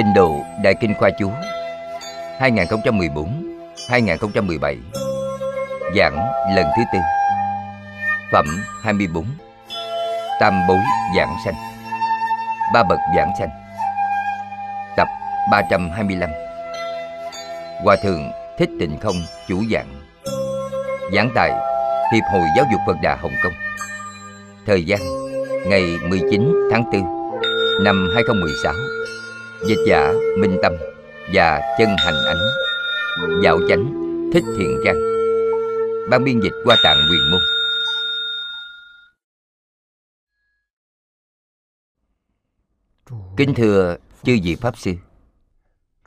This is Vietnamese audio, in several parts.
Trình độ Đại Kinh Khoa Chú 2014-2017 Giảng lần thứ tư. Phẩm 24 Tam bối giảng sanh. Ba bậc giảng sanh. Tập 325 Hòa Thượng Thích Tịnh Không chủ giảng. Giảng tại Hiệp hội Giáo dục Phật Đà Hồng Kông. Thời gian, Ngày 19 tháng 4 Năm 2016 Dịch giả Minh Tâm Và Chân Hành Ánh. Dạo chánh Thích Thiện Trang. Ban biên dịch qua tạng quyền môn. Kính thưa chư vị Pháp Sư,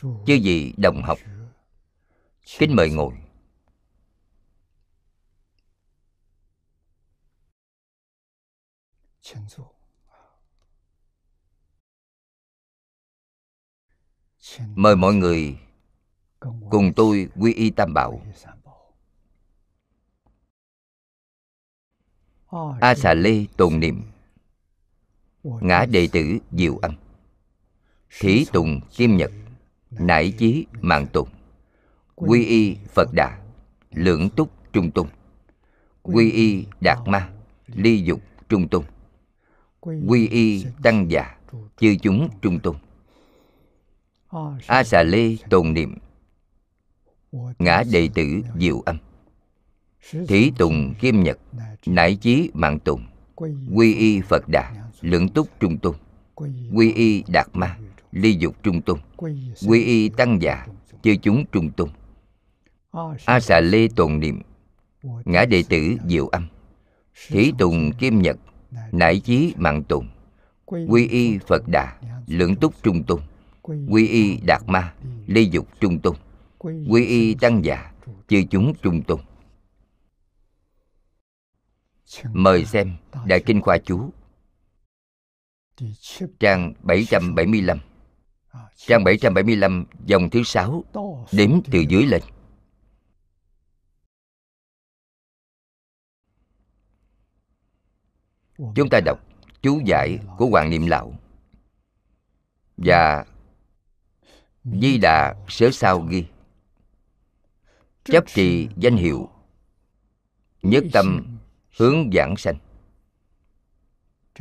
Chư vị đồng học, Kính mời ngồi. Mời mọi người cùng tôi quy y Tam Bảo. A xà lê tồn niệm. Ngã đệ tử diệu âm Thí tùng kim nhật Nải chí mạng tùng. Quy y Phật Đà Lưỡng túc trung tung Quy y Đạt Ma Ly dục. Trung tung Quy y Tăng già Chư chúng trung tung A xà lê tồn niệm. Ngã đệ tử diệu âm. Thí tùng kim nhật, Nải chí mạng tùng. Quy y Phật Đà, Lưỡng túc trung tung Quy y Đạt Ma, Ly dục trung tung Quy y Tăng già, Chư chúng trung tung A xà lê tồn niệm. Ngã đệ tử diệu âm. Thí tùng kim nhật, Nải chí mạng tùng. Quy y Phật Đà, Lưỡng túc trung tung Quy y Đạt Ma Ly dục trung tung Quy y Tăng già, Chư chúng trung tung Mời xem Đại Kinh Khoa Chú, Trang 775 Trang 775 dòng thứ sáu, Đếm từ dưới lên. Chúng ta đọc chú giải của Hoàng Niệm Lão Và Di Đà Sớ Sao ghi. Chấp trì danh hiệu. Nhất tâm hướng giảng sanh.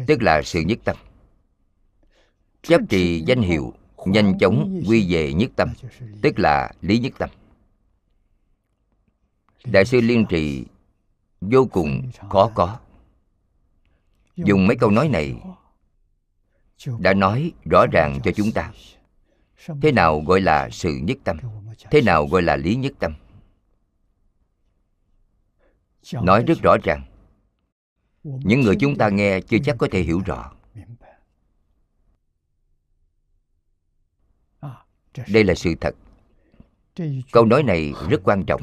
Tức là sự nhất tâm. Chấp trì danh hiệu, Nhanh chóng quy về nhất tâm, Tức là lý nhất tâm. Đại sư Liên Trì Vô cùng khó có. Dùng mấy câu nói này, Đã nói rõ ràng cho chúng ta. Thế nào gọi là sự nhất tâm? Thế nào gọi là lý nhất tâm? Nói rất rõ ràng. Những người chúng ta nghe chưa chắc có thể hiểu rõ. Đây là sự thật. Câu nói này rất quan trọng.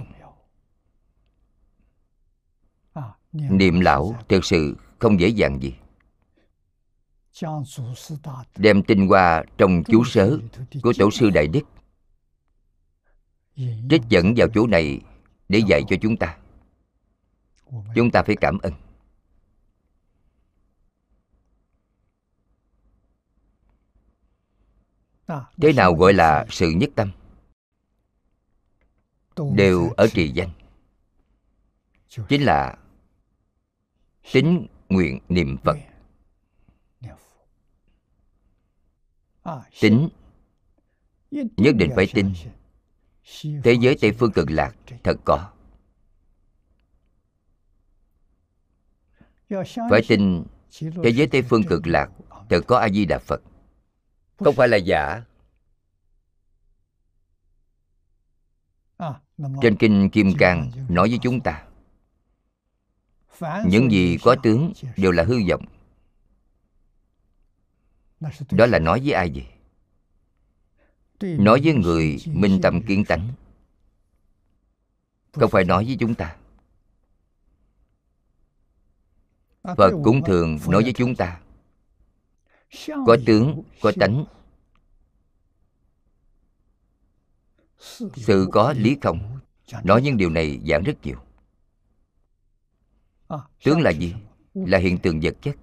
Niệm lão thực sự không dễ dàng gì. Đem tinh hoa trong chú sớ của Tổ sư Đại Đức. Trích dẫn vào chỗ này để dạy cho chúng ta. Chúng ta phải cảm ơn. Thế nào gọi là sự nhất tâm? Đều ở trì danh. Chính là Tính nguyện niệm Phật Tính. Nhất định phải tin. Thế giới Tây Phương Cực Lạc thật có. Phải tin Thế giới Tây Phương Cực Lạc thật có A-di-đà Phật. Không phải là giả. Trên Kinh Kim Cang nói với chúng ta Những gì có tướng đều là hư vọng Đó là nói với ai vậy? Nói với người minh tâm kiến tánh. Không phải nói với chúng ta? Phật cũng thường nói với chúng ta. Có tướng, có tánh. Sự có lý không? Nói những điều này giảng rất nhiều. Tướng là gì? Là hiện tượng vật chất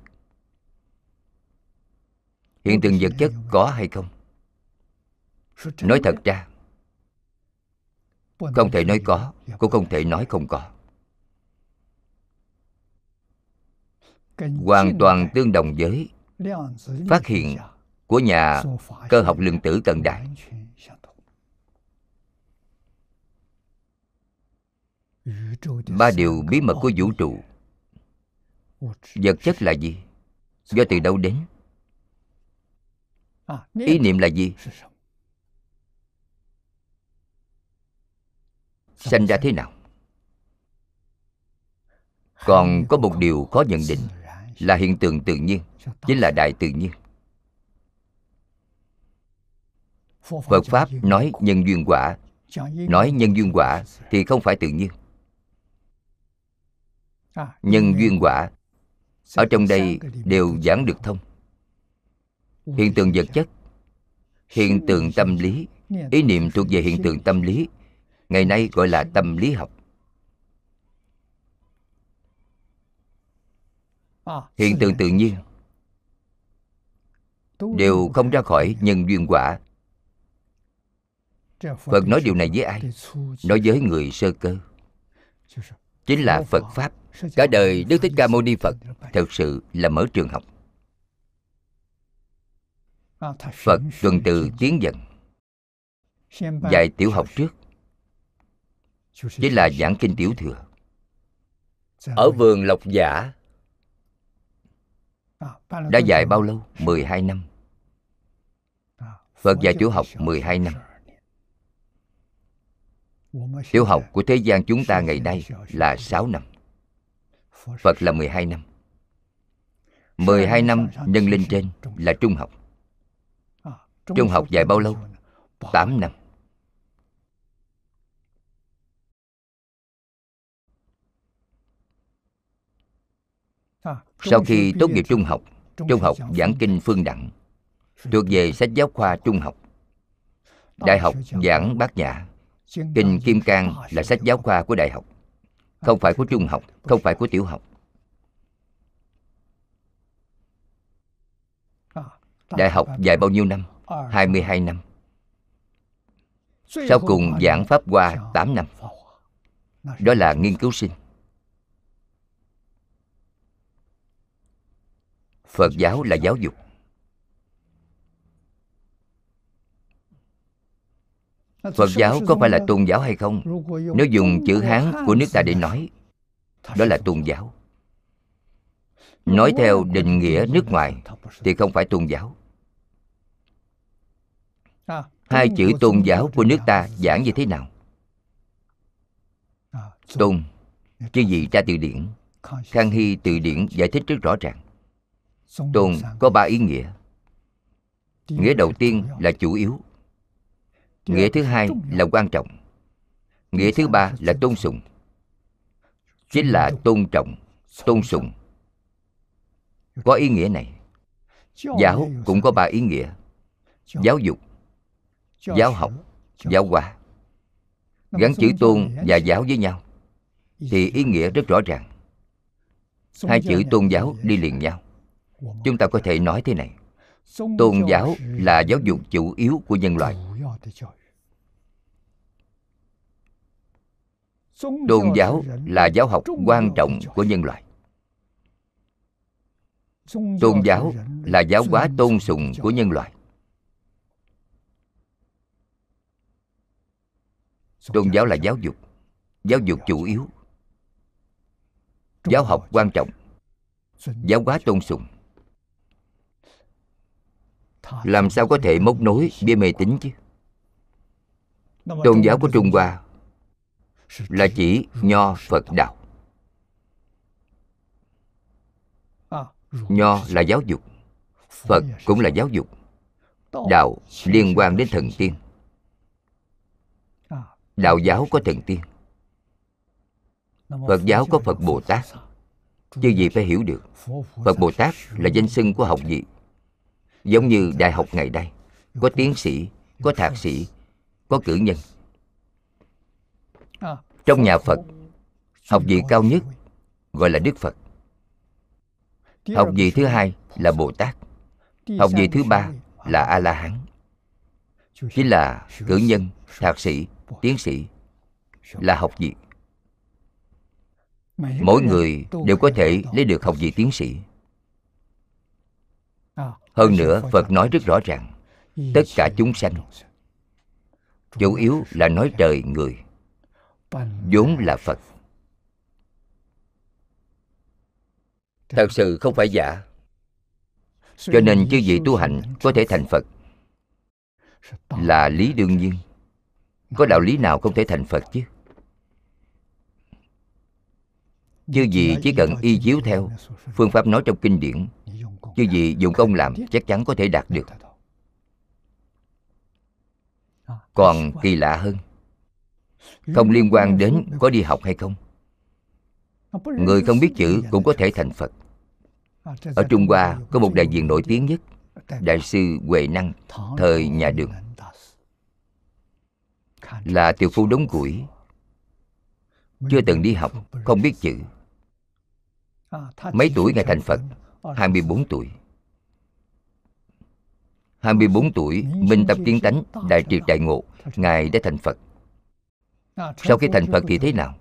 Hiện tượng vật chất có hay không? nói thật ra, không thể nói có, cũng không thể nói không có. Hoàn toàn tương đồng với phát hiện của nhà cơ học lượng tử cận đại. Ba điều bí mật của vũ trụ. Vật chất là gì? Do từ đâu đến? Ý niệm là gì? sanh ra thế nào? Còn có một điều khó nhận định là hiện tượng tự nhiên chính là đại tự nhiên. Phật pháp nói nhân duyên quả. nói nhân duyên quả thì không phải tự nhiên. Nhân duyên quả ở trong đây đều giảng được thông hiện tượng vật chất, hiện tượng tâm lý, ý niệm thuộc về hiện tượng tâm lý, ngày nay gọi là tâm lý học. Hiện tượng tự nhiên đều không ra khỏi nhân duyên quả. Phật nói điều này với ai? Nói với người sơ cơ. Chính là phật pháp. Cả đời đức thích ca mâu ni phật thật sự là mở trường học phật tuần từ tiến dần. Dạy tiểu học trước. Chính là giảng kinh tiểu thừa. Ở vườn lộc giả đã dạy bao lâu? 12 năm. Phật dạy tiểu học 12 năm. Tiểu học của thế gian chúng ta ngày nay là 6 năm. Phật là 12 năm. 12 năm nhân lên trên là trung học. Trung học dài bao lâu? 8 năm Sau khi tốt nghiệp trung học Trung học giảng kinh phương đẳng Thuộc về sách giáo khoa trung học Đại học giảng bát nhã Kinh Kim Cang là sách giáo khoa của đại học Không phải của trung học, không phải của tiểu học Đại học dài bao nhiêu năm? 22 năm. Sau cùng giảng Pháp Hoa 8 năm. Đó là nghiên cứu sinh. Phật giáo là giáo dục. Phật giáo có phải là tôn giáo hay không? Nếu dùng chữ hán của nước ta để nói đó là tôn giáo. Nói theo định nghĩa nước ngoài thì không phải tôn giáo hai chữ tôn giáo của nước ta giảng như thế nào? Tôn chứ gì tra từ điển? Khang hy từ điển giải thích rất rõ ràng. Tôn có ba ý nghĩa. Nghĩa đầu tiên là chủ yếu. Nghĩa thứ hai là quan trọng. Nghĩa thứ ba là tôn sùng. Chính là tôn trọng tôn sùng. Có ý nghĩa này. Giáo cũng có ba ý nghĩa. Giáo dục giáo học giáo hóa gắn chữ tôn và giáo với nhau thì ý nghĩa rất rõ ràng. Hai chữ tôn giáo đi liền nhau. Chúng ta có thể nói thế này. Tôn giáo là giáo dục chủ yếu của nhân loại. Tôn giáo là giáo học quan trọng của nhân loại. Tôn giáo là giáo hóa tôn sùng của nhân loại tôn giáo là giáo dục. Giáo dục chủ yếu. Giáo học quan trọng. Giáo hóa tôn sùng. Làm sao có thể móc nối bia mê tín chứ? Tôn giáo của trung hoa là chỉ nho phật đạo. Nho là giáo dục. Phật cũng là giáo dục. Đạo liên quan đến thần tiên đạo giáo có thần tiên. Phật giáo có phật bồ tát. Chứ gì phải hiểu được. Phật bồ tát là danh xưng của học vị. Giống như đại học ngày đây có tiến sĩ, có thạc sĩ, có cử nhân. Trong nhà phật, học vị cao nhất gọi là đức phật. Học vị thứ hai là bồ tát. Học vị thứ ba là a la hán. Chính là cử nhân, thạc sĩ tiến sĩ là học vị. Mỗi người đều có thể lấy được học vị tiến sĩ. Hơn nữa phật nói rất rõ ràng tất cả chúng sanh chủ yếu là nói trời người vốn là phật. Thật sự không phải giả. cho nên chư vị tu hành có thể thành phật. là lý đương nhiên có đạo lý nào không thể thành phật chứ? Chứ gì chỉ cần y chiếu theo phương pháp nói trong kinh điển, chư gì dùng công làm chắc chắn có thể đạt được. Còn kỳ lạ hơn, không liên quan đến có đi học hay không, người không biết chữ cũng có thể thành phật. Ở trung hoa có một đại diện nổi tiếng nhất, đại sư huệ năng, thời nhà đường là tiểu phu đống củi. Chưa từng đi học, không biết chữ. Mấy tuổi ngài thành phật? 24 tuổi. 24 tuổi minh tập kiến tánh, đại triệt đại ngộ, ngài đã thành phật. Sau khi thành phật thì thế nào?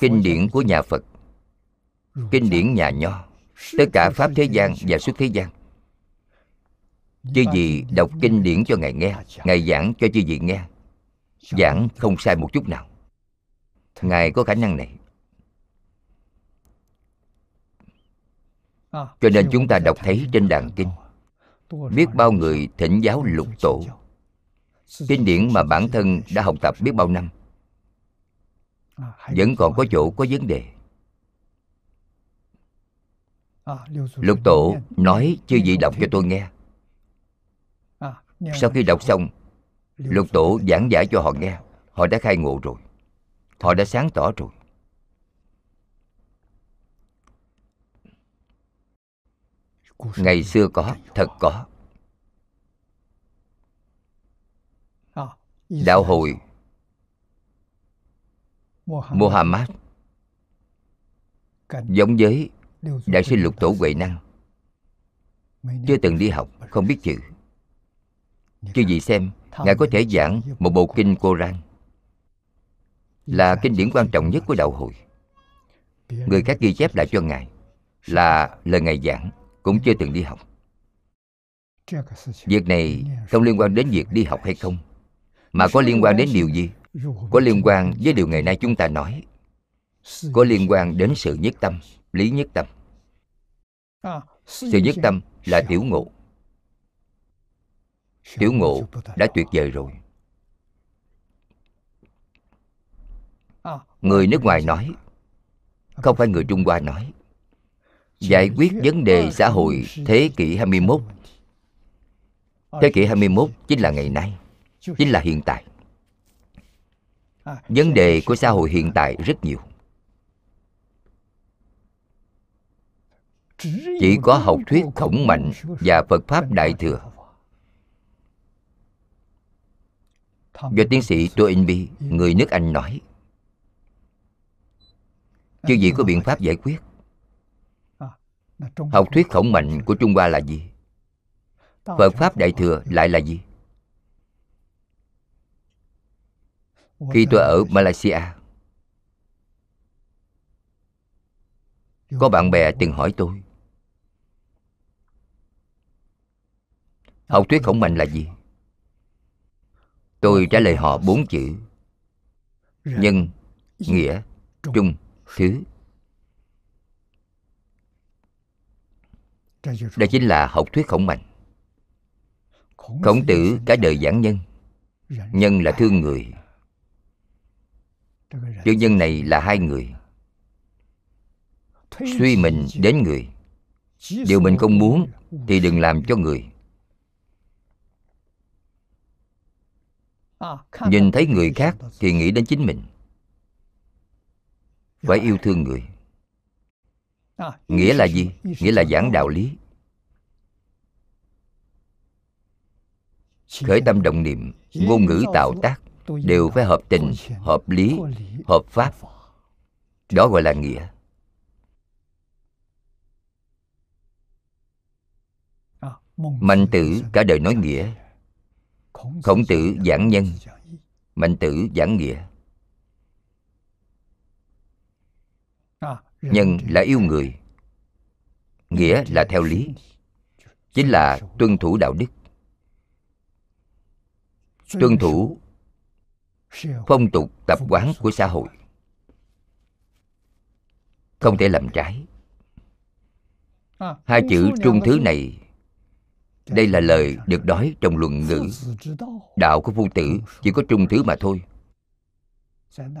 Kinh điển của nhà phật, kinh điển nhà nho. Tất cả pháp thế gian và xuất thế gian chư gì đọc kinh điển cho ngài nghe, ngài giảng cho chư vị nghe. Giảng không sai một chút nào. Ngài có khả năng này. Cho nên chúng ta đọc thấy trên đàn kinh, biết bao người thỉnh giáo lục tổ. Kinh điển mà bản thân đã học tập biết bao năm, vẫn còn có chỗ có vấn đề. Lục tổ nói, chư vị đọc cho tôi nghe sau khi đọc xong lục tổ giảng giải cho họ nghe họ đã khai ngộ rồi. Họ đã sáng tỏ rồi. Ngày xưa có thật có. Đạo hồi muhammad giống với đại sư lục tổ huệ năng. chưa từng đi học không biết chữ chư vị xem ngài có thể giảng một bộ kinh koran. Là kinh điển quan trọng nhất của đạo hội. Người khác ghi chép lại cho ngài là lời ngài giảng cũng chưa từng đi học. Việc này không liên quan đến việc đi học hay không mà có liên quan đến điều gì? Có liên quan với điều ngày nay chúng ta nói. Có liên quan đến sự nhất tâm lý nhất tâm. Sự nhất tâm là tiểu ngộ tiểu ngộ đã tuyệt vời rồi. Người nước ngoài nói không phải người trung hoa nói giải quyết vấn đề xã hội thế kỷ 21 thế kỷ 21 chính là ngày nay chính là hiện tại. Vấn đề của xã hội hiện tại rất nhiều. Chỉ có học thuyết khổng mạnh và phật pháp đại thừa do tiến sĩ Toynbee người nước Anh nói. Chứ gì có biện pháp giải quyết. Học thuyết khổng mạnh của Trung Hoa là gì? Phật pháp đại thừa lại là gì? Khi tôi ở Malaysia có bạn bè từng hỏi tôi. Học thuyết khổng mạnh là gì tôi trả lời họ bốn chữ. Nhân nghĩa trung thứ. Đây chính là học thuyết khổng mạnh. Khổng tử cả đời giảng nhân. Nhân là thương người. Chữ nhân này là hai người. Suy mình đến người. Điều mình không muốn thì đừng làm cho người nhìn thấy người khác thì nghĩ đến chính mình. Phải yêu thương người. Nghĩa là gì? Nghĩa là giảng đạo lý. Khởi tâm động niệm ngôn ngữ tạo tác đều phải hợp tình hợp lý hợp pháp. đó gọi là nghĩa. Mạnh tử cả đời nói nghĩa khổng tử giảng nhân. Mạnh tử giảng nghĩa. Nhân là yêu người. Nghĩa là theo lý. Chính là tuân thủ đạo đức. Tuân thủ phong tục tập quán của xã hội. Không thể làm trái. Hai chữ trung thứ này đây là lời được nói trong luận ngữ. Đạo của phu tử chỉ có trung thứ mà thôi.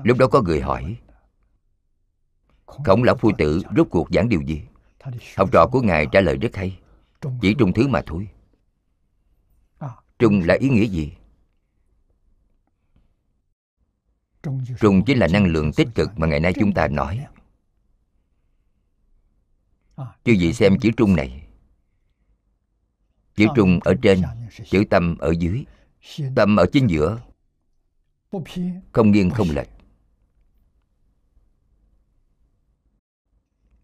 Lúc đó có người hỏi, khổng lão phu tử rốt cuộc giảng điều gì? Học trò của ngài trả lời rất hay, chỉ trung thứ mà thôi. Trung là ý nghĩa gì? Trung chính là năng lượng tích cực mà ngày nay chúng ta nói. Chư vị xem chữ trung này chữ trung ở trên chữ tâm ở dưới. Tâm ở chính giữa. Không nghiêng không lệch.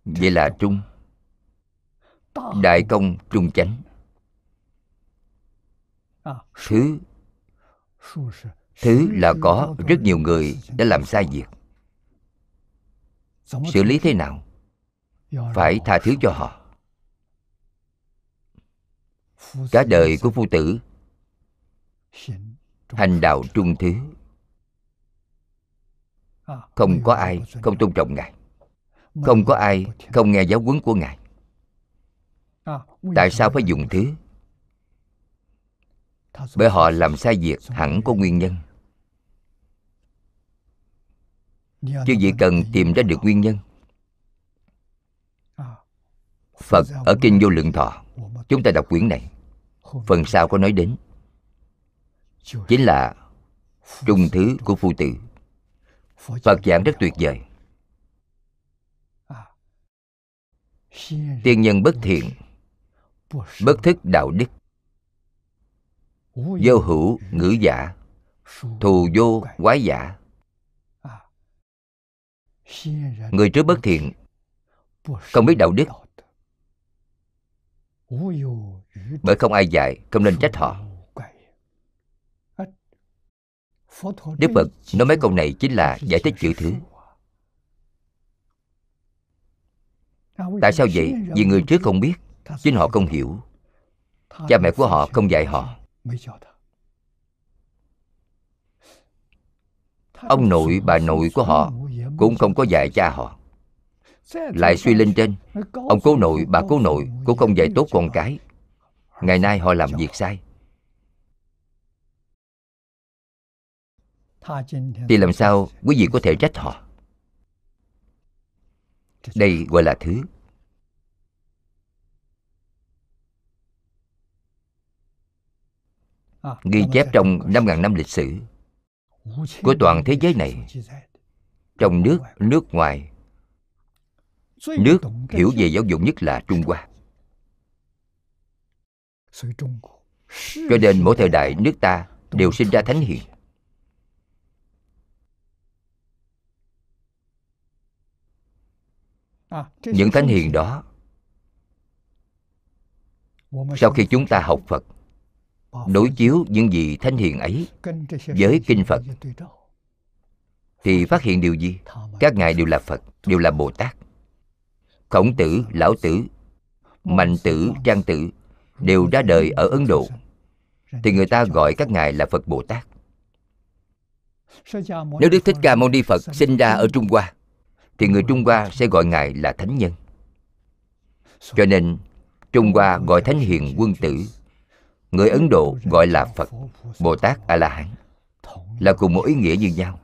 Vậy là trung. Đại công trung chánh. Thứ. Thứ là có rất nhiều người đã làm sai việc. Xử lý thế nào? Phải tha thứ cho họ cả đời của phu tử hành đạo trung thứ không có ai không tôn trọng ngài. Không có ai không nghe giáo huấn của ngài. Tại sao phải dùng thứ bởi họ làm sai việc hẳn có nguyên nhân. Chứ gì cần tìm ra được nguyên nhân. Phật ở kinh vô lượng thọ, chúng ta đọc quyển này phần sau có nói đến. Chính là trung thứ của phu tử. Phật giảng rất tuyệt vời. Tiên nhân bất thiện bất thức đạo đức vô hữu ngữ giả thù vô quái giả. Người trước bất thiện không biết đạo đức bởi không ai dạy, không nên trách họ. Đức phật nói mấy câu này chính là giải thích chữ thứ. Tại sao vậy? Vì người trước không biết, chính họ không hiểu. Cha mẹ của họ không dạy họ. Ông nội, bà nội của họ cũng không có dạy cha họ lại suy lên trên. Ông cố nội bà cố nội cũng không dạy tốt con cái. Ngày nay họ làm việc sai. Thì làm sao quý vị có thể trách họ? Đây gọi là thứ. Ghi chép trong 5.000 năm lịch sử của toàn thế giới này. Trong nước, nước ngoài nước hiểu về giáo dục nhất là trung hoa. Cho nên mỗi thời đại nước ta đều sinh ra thánh hiền. Những thánh hiền đó sau khi chúng ta học phật đối chiếu những gì thánh hiền ấy với kinh phật thì phát hiện điều gì? Các ngài đều là phật đều là bồ tát khổng tử, lão tử, mạnh tử trang tử đều ra đời ở ấn độ. Thì người ta gọi các ngài là phật bồ tát. Nếu đức thích ca mâu ni phật sinh ra ở trung hoa, thì người trung hoa sẽ gọi ngài là thánh nhân. Cho nên, trung hoa gọi thánh hiền quân tử, người ấn độ gọi là phật bồ tát a la hán là cùng một ý nghĩa như nhau.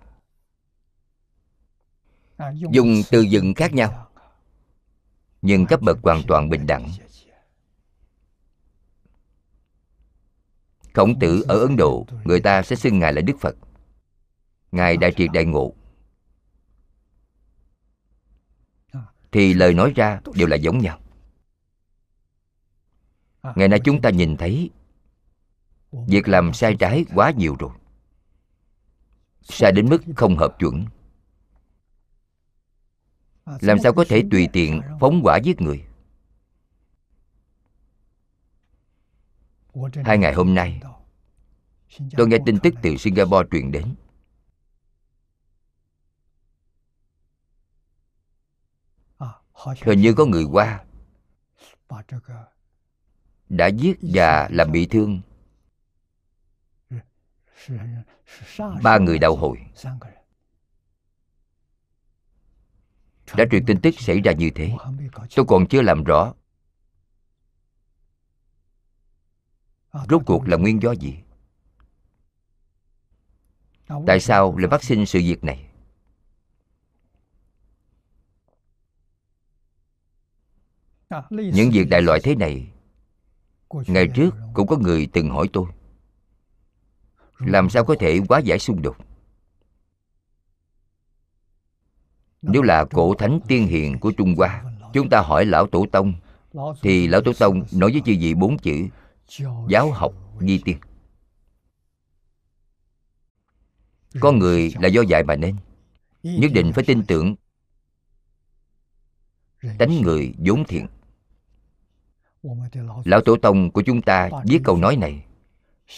Dùng từ dựng khác nhau nhưng cấp bậc hoàn toàn bình đẳng. Khổng tử ở ấn độ, người ta sẽ xưng ngài là đức phật. Ngài đại triệt đại ngộ. Thì lời nói ra đều là giống nhau. Ngày nay chúng ta nhìn thấy, việc làm sai trái quá nhiều rồi. Sai đến mức không hợp chuẩn làm sao có thể tùy tiện phóng quả giết người? Hai ngày hôm nay tôi nghe tin tức từ singapore truyền đến. Hình như có người qua đã giết và làm bị thương. Ba người đạo hội đã truyền tin tức xảy ra như thế. Tôi còn chưa làm rõ rốt cuộc là nguyên do gì. Tại sao lại phát sinh sự việc này? Những việc đại loại thế này, ngày trước cũng có người từng hỏi tôi, làm sao có thể quá giải xung đột? Nếu là cổ thánh tiên hiền của trung hoa, chúng ta hỏi lão tổ tông, thì lão tổ tông nói với chư vị bốn chữ, giáo học di tiên. Có người là do dạy mà nên, nhất định phải tin tưởng. Tánh người vốn thiện. Lão tổ tông của chúng ta viết câu nói này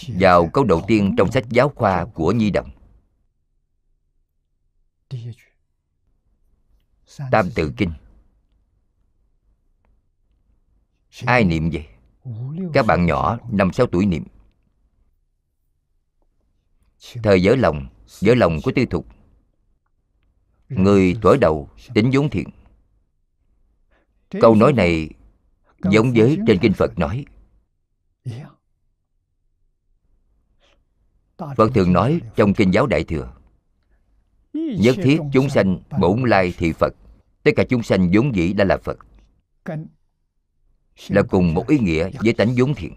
vào câu đầu tiên trong sách giáo khoa của nhi đồng tam tự kinh. Ai niệm vậy? Các bạn nhỏ năm sáu tuổi niệm. Thời dở lòng dở lòng của tư thục. Người tuổi đầu tính vốn thiện. Câu nói này giống với trên kinh phật. Nói. Phật thường nói trong kinh giáo đại thừa nhất thiết chúng sanh bổn lai thị phật tất cả chúng sanh vốn dĩ đã là phật. Là cùng một ý nghĩa với tánh vốn thiện.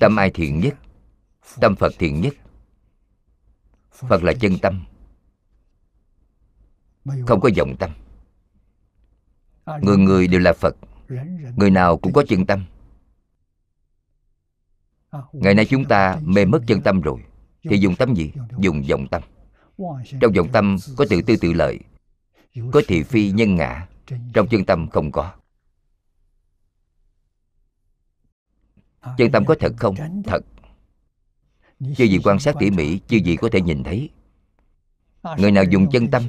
tâm ai thiện nhất? tâm phật thiện nhất? phật là chân tâm. Không có vọng tâm. Người người đều là phật. người nào cũng có chân tâm. Ngày nay chúng ta mê mất chân tâm rồi. thì dùng tâm gì? dùng vọng tâm trong vọng tâm có tự tư tự lợi, có thị phi nhân ngã, trong chân tâm không có. Chân tâm có thật không? Thật. Chưa gì quan sát tỉ mỉ chưa gì có thể nhìn thấy. Người nào dùng chân tâm,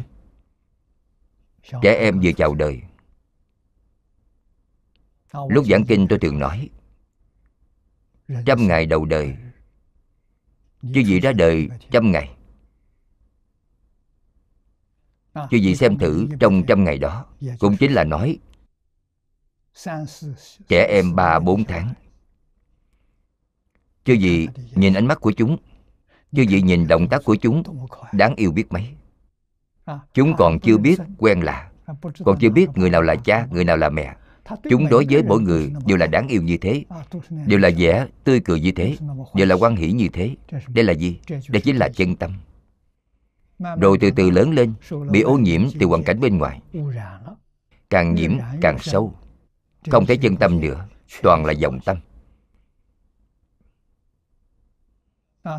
trẻ em vừa chào đời. Lúc giảng kinh tôi thường nói, trăm ngày đầu đời chưa gì ra đời trăm ngày chư vị xem thử trong trăm ngày đó. Cũng chính là nói. Trẻ em ba bốn tháng. Chư vị nhìn ánh mắt của chúng chư vị nhìn động tác của chúng đáng yêu biết mấy. Chúng còn chưa biết quen lạ còn chưa biết người nào là cha người nào là mẹ. chúng đối với mỗi người đều là đáng yêu như thế đều là vẻ tươi cười như thế đều là quan hỷ như thế. Đây là gì? đây chính là chân tâm rồi từ từ lớn lên, bị ô nhiễm từ hoàn cảnh bên ngoài. Càng nhiễm càng sâu. Không thể chân tâm nữa, toàn là vọng tâm.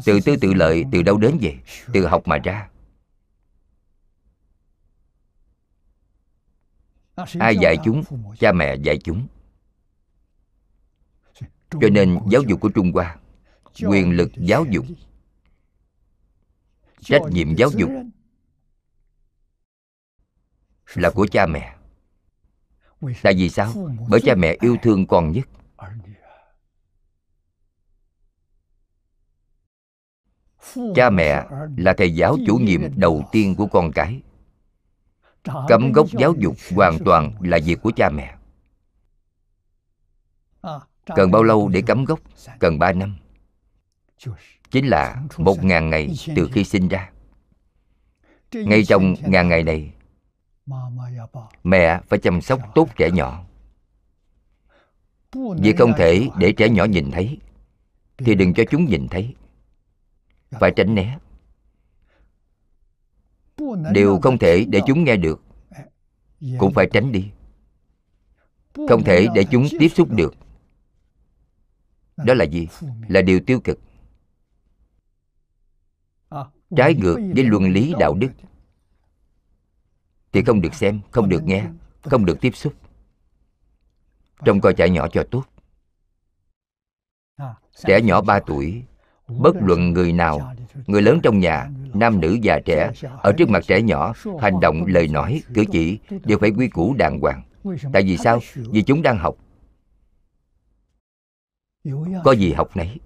Từ tư tự lợi, từ đâu đến vậy từ học mà ra. Ai dạy chúng, cha mẹ dạy chúng. Cho nên giáo dục của trung hoa, quyền lực giáo dục trách nhiệm giáo dục. là của cha mẹ. Tại vì sao? Bởi cha mẹ yêu thương con nhất. Cha mẹ là thầy giáo chủ nhiệm đầu tiên của con cái. Cấm gốc giáo dục hoàn toàn là việc của cha mẹ. cần bao lâu để cấm gốc? cần ba năm chính là một ngàn ngày từ khi sinh ra. Ngay trong ngàn ngày này mẹ phải chăm sóc tốt trẻ nhỏ. Vì không thể để trẻ nhỏ nhìn thấy thì đừng cho chúng nhìn thấy. phải tránh né. Điều không thể để chúng nghe được cũng phải tránh đi. Không thể để chúng tiếp xúc được. Đó là gì? là điều tiêu cực trái ngược với luân lý đạo đức. Thì không được xem, không được nghe, không được tiếp xúc. Trông coi trẻ nhỏ cho tốt. Trẻ nhỏ 3 tuổi, bất luận người nào, người lớn trong nhà, nam nữ già trẻ, ở trước mặt trẻ nhỏ, hành động, lời nói, cử chỉ đều phải quy củ đàng hoàng. Tại vì sao? Vì chúng đang học. Có gì học nấy?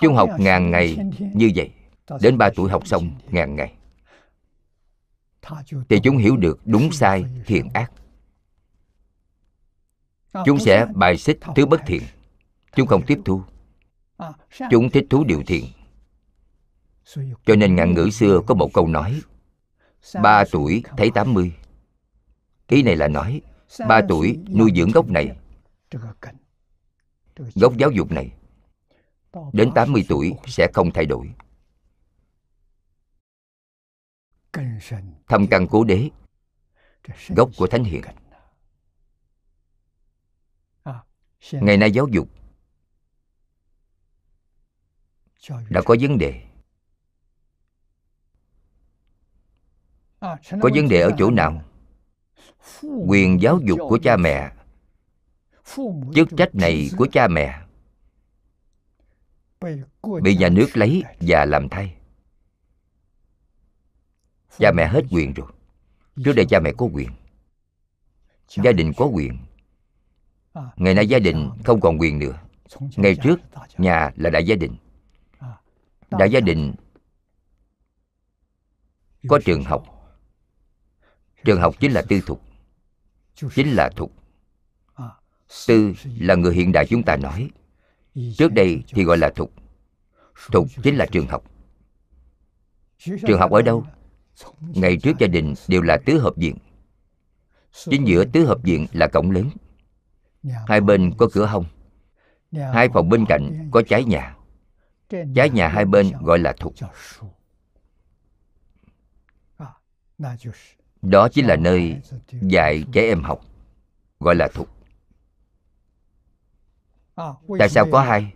Chúng học ngàn ngày như vậy đến ba tuổi học xong ngàn ngày. Thì chúng hiểu được đúng sai thiện ác. Chúng sẽ bài xích thứ bất thiện. chúng không tiếp thu. Chúng thích thú điều thiện. cho nên ngạn ngữ xưa có một câu nói ba tuổi thấy tám mươi. Ý này là nói ba tuổi nuôi dưỡng gốc này. gốc giáo dục này đến 80 tuổi sẽ không thay đổi thâm căn cố đế, gốc của thánh hiền. Ngày nay giáo dục đã có vấn đề. Có vấn đề ở chỗ nào? Quyền giáo dục của cha mẹ, chức trách này của cha mẹ, bị nhà nước lấy và làm thay cha mẹ hết quyền rồi. Trước đây cha mẹ có quyền. Gia đình có quyền. Ngày nay gia đình không còn quyền nữa. Ngày trước, nhà là đại gia đình. Đại gia đình có trường học. Trường học chính là tư thục. Chính là thục. Tư là người hiện đại chúng ta nói. Trước đây thì gọi là thục. Thục chính là trường học. Trường học ở đâu? Ngày trước gia đình đều là tứ hợp viện. Chính giữa tứ hợp viện là cổng lớn. Hai bên có cửa hông. Hai phòng bên cạnh có trái nhà. Trái nhà hai bên gọi là thục đó chính là nơi dạy trẻ em học, gọi là thục tại sao có hai?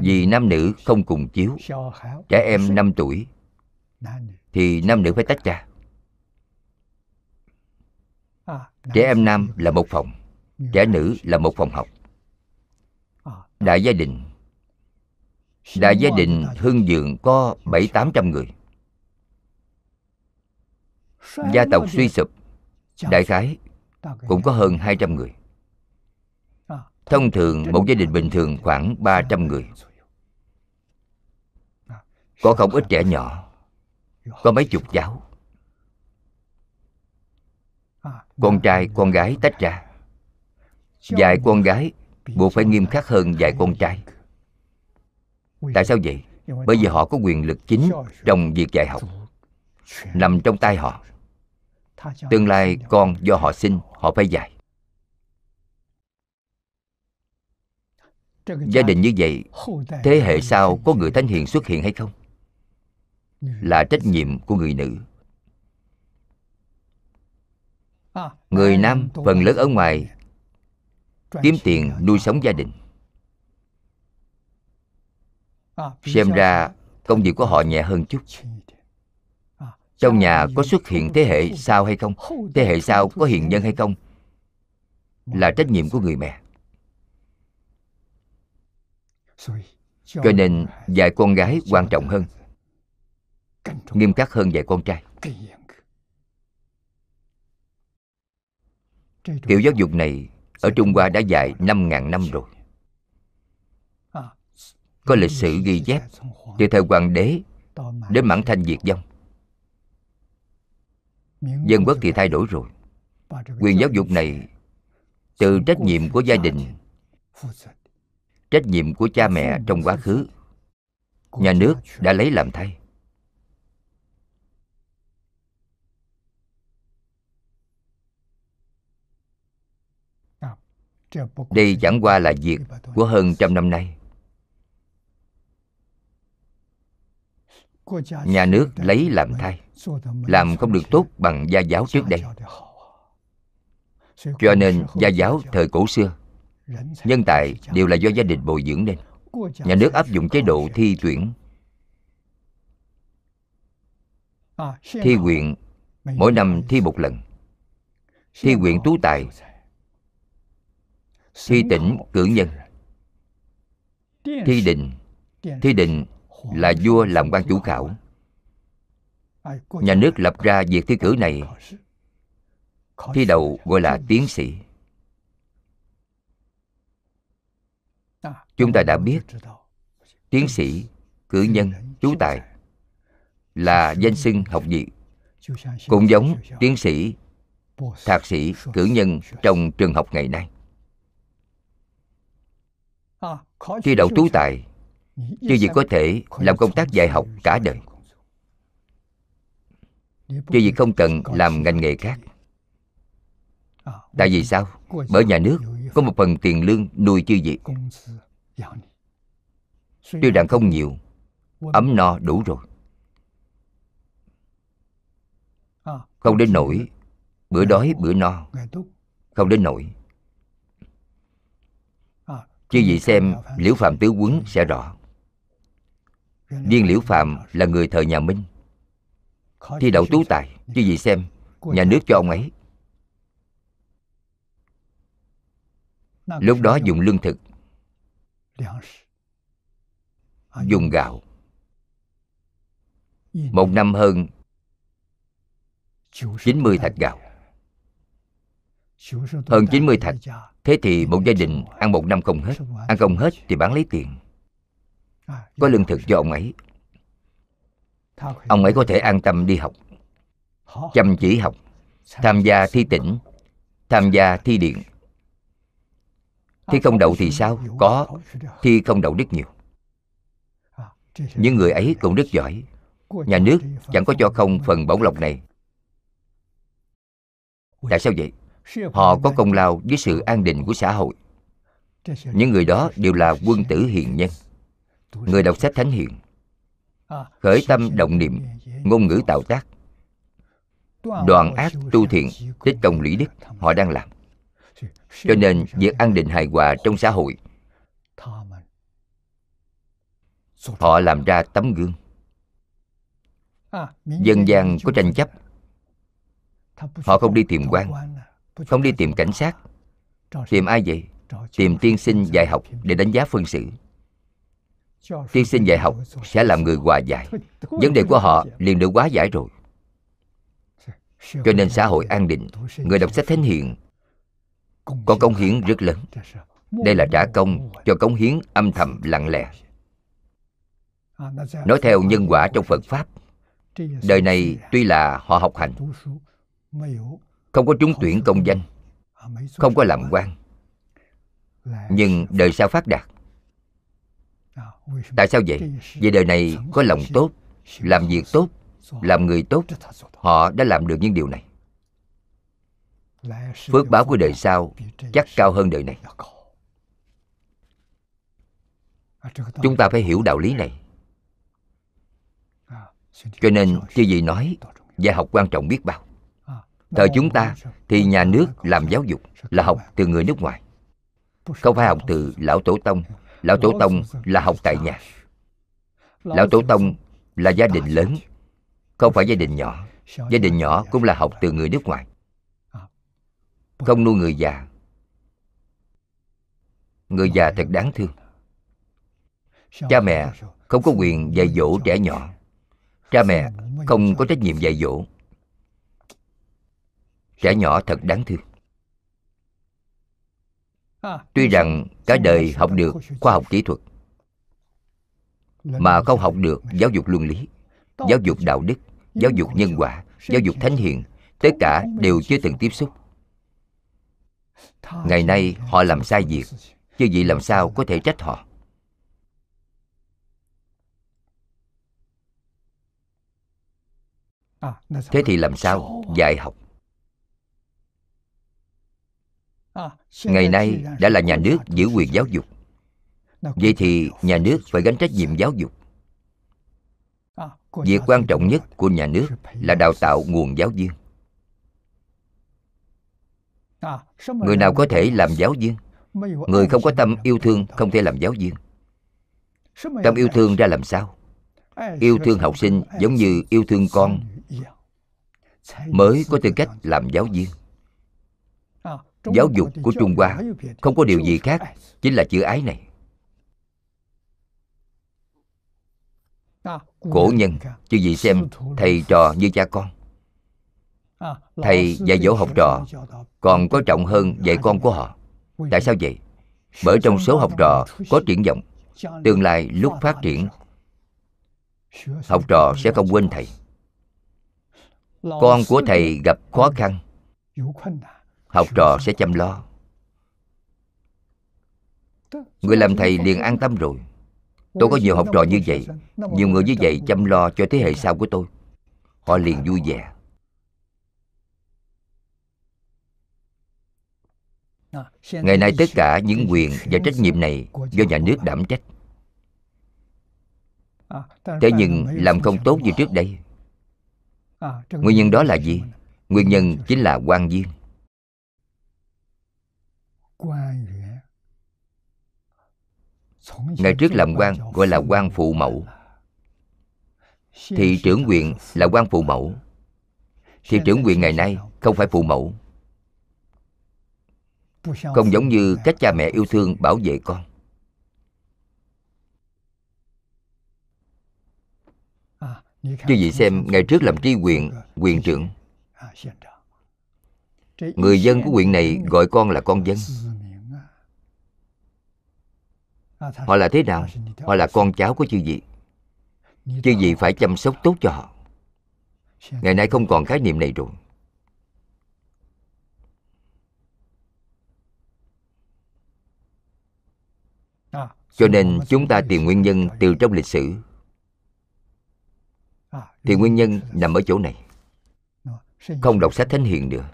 Vì nam nữ không cùng chiếu, trẻ em 5 tuổi thì nam nữ phải tách ra. Trẻ em nam là một phòng, trẻ nữ là một phòng học. Đại gia đình, đại gia đình hưng dường có bảy tám trăm người. Gia tộc suy sụp, đại khái cũng có hơn hai trăm người thông thường, một gia đình bình thường khoảng ba trăm người. Có không ít trẻ nhỏ, có mấy chục cháu. Con trai, con gái tách ra. Dạy con gái buộc phải nghiêm khắc hơn dạy con trai. Tại sao vậy? Bởi vì họ có quyền lực chính trong việc dạy học. Nằm trong tay họ. Tương lai con do họ sinh, họ phải dạy. Gia đình như vậy thế hệ sau có người thánh hiền xuất hiện hay không? Là trách nhiệm của người nữ. Người nam phần lớn ở ngoài kiếm tiền nuôi sống gia đình. Xem ra công việc của họ nhẹ hơn chút. Trong nhà có xuất hiện thế hệ sau hay không? Thế hệ sau có hiền nhân hay không? Là trách nhiệm của người mẹ cho nên dạy con gái quan trọng hơn. Nghiêm khắc hơn dạy con trai. Kiểu giáo dục này ở trung hoa đã dạy năm ngàn năm rồi. có lịch sử ghi chép từ thời hoàng đế đến mãn thanh diệt vong. dân quốc thì thay đổi rồi. quyền giáo dục này từ trách nhiệm của gia đình trách nhiệm của cha mẹ trong quá khứ. Nhà nước đã lấy làm thay. Đây chẳng qua là việc của hơn trăm năm nay. Nhà nước lấy làm thay, làm không được tốt bằng gia giáo trước đây. Cho nên gia giáo thời cổ xưa nhân tài đều là do gia đình bồi dưỡng nên nhà nước áp dụng chế độ thi tuyển. Thi quyện mỗi năm thi một lần. thi quyện tú tài. thi tỉnh cử nhân. thi định thi định là vua làm quan chủ khảo. Nhà nước lập ra việc thi cử này. thi đầu gọi là tiến sĩ chúng ta đã biết tiến sĩ, cử nhân, chú tài là danh xưng học vị. Cũng giống tiến sĩ, thạc sĩ, cử nhân trong trường học ngày nay. Thi đậu tú tài chứ gì có thể làm công tác dạy học cả đời. Chứ gì không cần làm ngành nghề khác. Tại vì sao? Bởi nhà nước có một phần tiền lương nuôi chư vị tuy rằng không nhiều. Ấm no đủ rồi. Không đến nổi bữa đói, bữa no. Không đến nổi chứ vị xem liễu phạm tứ quấn sẽ rõ. Viên liễu phạm là người thời nhà minh. Thi đậu tú tài. Chứ vị xem nhà nước cho ông ấy. Lúc đó dùng lương thực. Dùng gạo. Một năm hơn 90 thạch gạo. Hơn 90 thạch. Thế thì một gia đình ăn một năm không hết. Ăn không hết thì bán lấy tiền. Có lương thực cho ông ấy. Ông ấy có thể an tâm đi học. Chăm chỉ học. Tham gia thi tỉnh. Tham gia thi điện Thi không đậu thì sao? Có. Thi không đậu rất nhiều. Những người ấy cũng rất giỏi. Nhà nước chẳng có cho không phần bổng lộc này. Tại sao vậy? Họ có công lao với sự an định của xã hội. Những người đó đều là quân tử hiền nhân. Người đọc sách thánh hiền. Khởi tâm động niệm, Ngôn ngữ tạo tác. Đoàn ác tu thiện Tích công lý đức, Họ đang làm. Cho nên việc an định hài hòa trong xã hội Họ làm ra tấm gương. Dân gian có tranh chấp. Họ không đi tìm quan Không đi tìm cảnh sát. Tìm ai vậy? Tìm tiên sinh dạy học để đánh giá phân xử. Tiên sinh dạy học sẽ làm người hòa giải. Vấn đề của họ liền được quá giải rồi. Cho nên xã hội an định. Người đọc sách thánh hiền có công hiến rất lớn. Đây là trả công cho cống hiến âm thầm lặng lẽ. Nói theo nhân quả trong Phật Pháp, Đời này tuy là họ học hành, không có trúng tuyển công danh, không có làm quan, nhưng đời sau phát đạt. Tại sao vậy? Vì đời này có lòng tốt, làm việc tốt, làm người tốt, họ đã làm được những điều này phước báo của đời sau chắc cao hơn đời này. Chúng ta phải hiểu đạo lý này. Cho nên chư vị nói dạy học quan trọng biết bao. Thời chúng ta thì nhà nước làm giáo dục là học từ người nước ngoài. Không phải học từ lão tổ tông. Lão tổ tông là học tại nhà. Lão tổ tông là gia đình lớn, không phải gia đình nhỏ. Gia đình nhỏ cũng là học từ người nước ngoài không nuôi người già. Người già thật đáng thương. Cha mẹ không có quyền dạy dỗ trẻ nhỏ. Cha mẹ không có trách nhiệm dạy dỗ. Trẻ nhỏ thật đáng thương. Tuy rằng cả đời học được khoa học kỹ thuật, mà không học được giáo dục luân lý, giáo dục đạo đức, giáo dục nhân quả, giáo dục thánh hiền, tất cả đều chưa từng tiếp xúc ngày nay họ làm sai việc, chứ vậy làm sao có thể trách họ? Thế thì làm sao? Dạy học. Ngày nay đã là nhà nước giữ quyền giáo dục. Vậy thì nhà nước phải gánh trách nhiệm giáo dục. Việc quan trọng nhất của nhà nước là đào tạo nguồn giáo viên người nào có thể làm giáo viên? Người không có tâm yêu thương không thể làm giáo viên. Tâm yêu thương ra làm sao? Yêu thương học sinh giống như yêu thương con. mới có tư cách làm giáo viên. Giáo dục của trung hoa không có điều gì khác chính là chữ ái này. Cổ nhân chứ gì xem thầy trò như cha con thầy dạy dỗ học trò, còn có trọng hơn dạy con của họ. Tại sao vậy? Bởi trong số học trò có triển vọng, tương lai lúc phát triển, học trò sẽ không quên thầy. Con của thầy gặp khó khăn, học trò sẽ chăm lo. Người làm thầy liền an tâm rồi. Tôi có nhiều học trò như vậy, nhiều người như vậy chăm lo cho thế hệ sau của tôi. Họ liền vui vẻ. Ngày nay tất cả những quyền và trách nhiệm này do nhà nước đảm trách. Thế nhưng làm không tốt như trước đây. Nguyên nhân đó là gì? Nguyên nhân chính là quan viên. Ngày trước làm quan gọi là quan phụ mẫu. Thì trưởng quyền là quan phụ mẫu. Thì trưởng quyền ngày nay không phải phụ mẫu không giống như cách cha mẹ yêu thương bảo vệ con. Chứ gì xem ngày trước làm tri quyền Quyền trưởng. Người dân của huyện này gọi con là con dân. Họ là thế nào? Họ là con cháu của chư vị. Chư vị phải chăm sóc tốt cho họ. Ngày nay không còn khái niệm này rồi Cho nên chúng ta tìm nguyên nhân từ trong lịch sử. Thì nguyên nhân nằm ở chỗ này. Không đọc sách Thánh Hiền nữa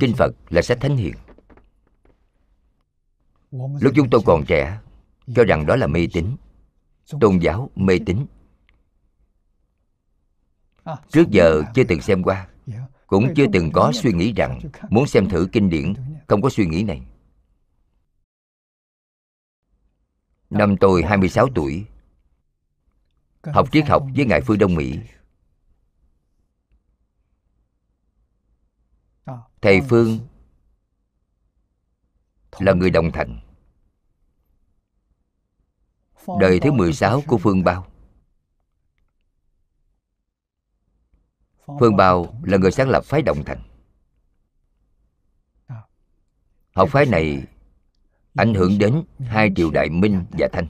Kinh Phật là sách Thánh Hiền. Lúc chúng tôi còn trẻ, Cho rằng đó là mê tín. Tôn giáo mê tín. Trước giờ chưa từng xem qua. Cũng chưa từng có suy nghĩ rằng Muốn xem thử kinh điển, Không có suy nghĩ này. Năm tôi 26 tuổi. Học triết học với Ngài Phương Đông Mỹ. Thầy Phương là người đồng thành. Đời thứ 16 của Phương Bao. Phương Bao là người sáng lập phái đồng thành. Học phái này ảnh hưởng đến hai triều đại Minh và Thanh.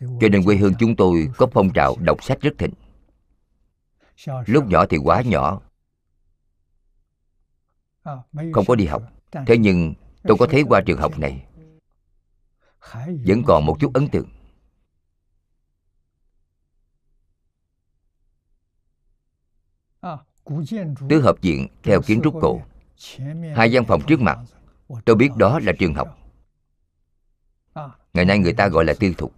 Cho nên quê hương chúng tôi có phong trào đọc sách rất thịnh. Lúc nhỏ thì quá nhỏ, không có đi học. Thế nhưng tôi có thấy qua trường học này vẫn còn một chút ấn tượng. Tứ hợp diện theo kiến trúc cổ hai gian phòng trước mặt, tôi biết đó là trường học. Ngày nay người ta gọi là tư thục.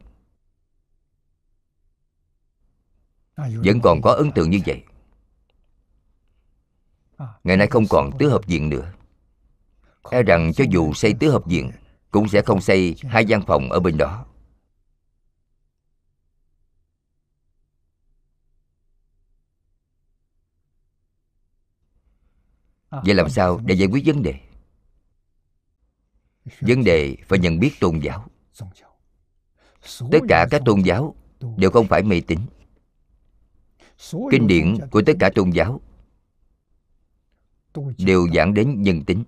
Vẫn còn có ấn tượng như vậy. Ngày nay không còn tứ hợp viện nữa. E rằng cho dù xây tứ hợp viện, cũng sẽ không xây hai gian phòng ở bên đó. Vậy làm sao để giải quyết vấn đề? Vấn đề phải nhận biết tôn giáo. Tất cả các tôn giáo đều không phải mê tín. Kinh điển của tất cả tôn giáo đều giảng đến nhân tính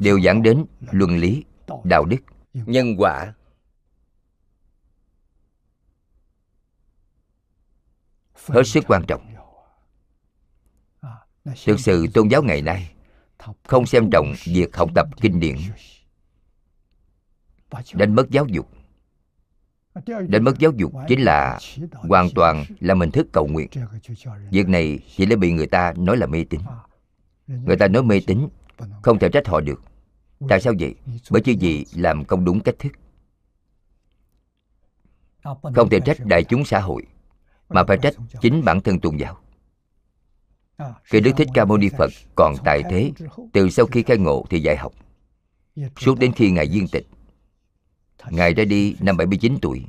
đều giảng đến luân lý đạo đức. nhân quả hết sức quan trọng. Thực sự tôn giáo ngày nay không xem trọng việc học tập kinh điển, đánh mất giáo dục. Đánh mất giáo dục chính là hoàn toàn là mình thức cầu nguyện. Việc này chỉ để bị người ta nói là mê tín. Người ta nói mê tín, không thể trách họ được. Tại sao vậy? Bởi chứ gì làm không đúng cách thức. Không thể trách đại chúng xã hội mà phải trách chính bản thân tôn giáo. Khi đức thích ca mâu ni phật còn tại thế từ sau khi khai ngộ thì dạy học. Suốt đến khi ngài viên tịch ngài ra đi năm 79 tuổi.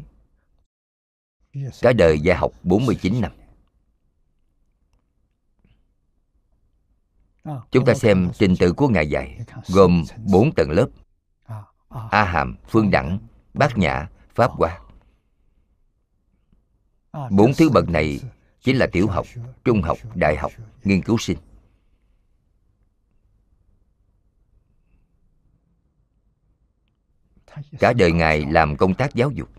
Cả đời dạy học 49 năm. Chúng ta xem trình tự của Ngài dạy Gồm 4 tầng lớp. A Hàm, Phương Đẳng, Bát Nhã, Pháp Hoa. Bốn thứ bậc này chính là tiểu học, trung học, đại học, nghiên cứu sinh. Cả đời Ngài làm công tác giáo dục.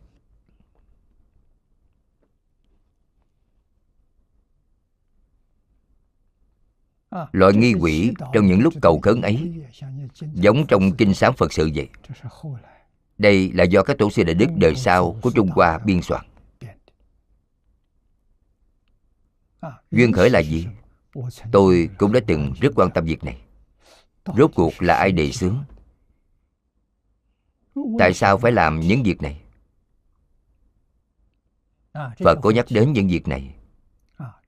Loại nghi quỷ trong những lúc cầu khấn ấy Giống trong kinh sám Phật sự vậy. Đây là do các tổ sư đại đức đời sau của Trung Hoa biên soạn. Duyên khởi là gì? Tôi cũng đã từng rất quan tâm việc này Rốt cuộc là ai đề xướng? Tại sao phải làm những việc này? Phật có nhắc đến những việc này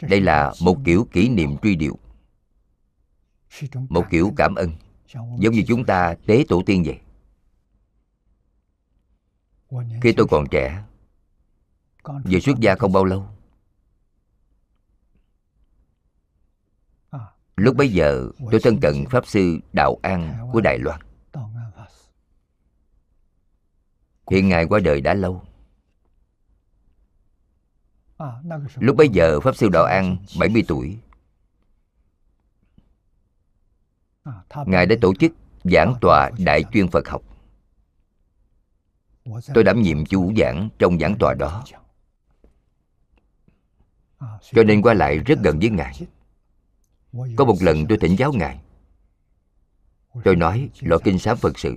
Đây là một kiểu kỷ niệm truy điệu một kiểu cảm ơn, giống như chúng ta tế tổ tiên vậy khi tôi còn trẻ vừa xuất gia không bao lâu lúc bấy giờ tôi thân cận pháp sư đạo an của đài loan. Hiện ngài qua đời đã lâu. Lúc bấy giờ pháp sư đạo an 70 tuổi. Ngài đã tổ chức giảng tọa đại chuyên phật học. Tôi đảm nhiệm chủ giảng trong giảng tọa đó. cho nên qua lại rất gần với ngài có một lần tôi thỉnh giáo ngài. Tôi nói, loại kinh sám phật sự.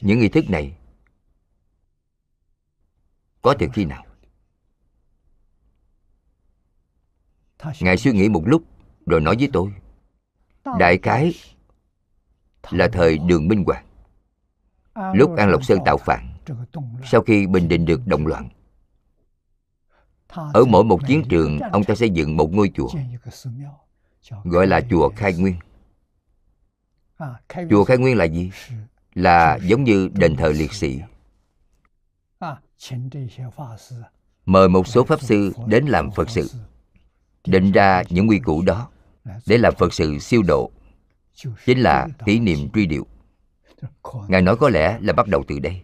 Những nghi thức này có từ khi nào? Ngài suy nghĩ một lúc rồi nói với tôi, đại cái là thời đường minh hoàng. Lúc an lộc sơn tạo phản sau khi bình định được động loạn, ở mỗi một chiến trường, ông ta xây dựng một ngôi chùa gọi là chùa khai nguyên. Chùa khai nguyên là gì? Là giống như đền thờ liệt sĩ. mời một số pháp sư đến làm phật sự định ra những quy củ đó để làm phật sự siêu độ. Chính là kỷ niệm truy điệu. Ngài nói có lẽ là bắt đầu từ đây.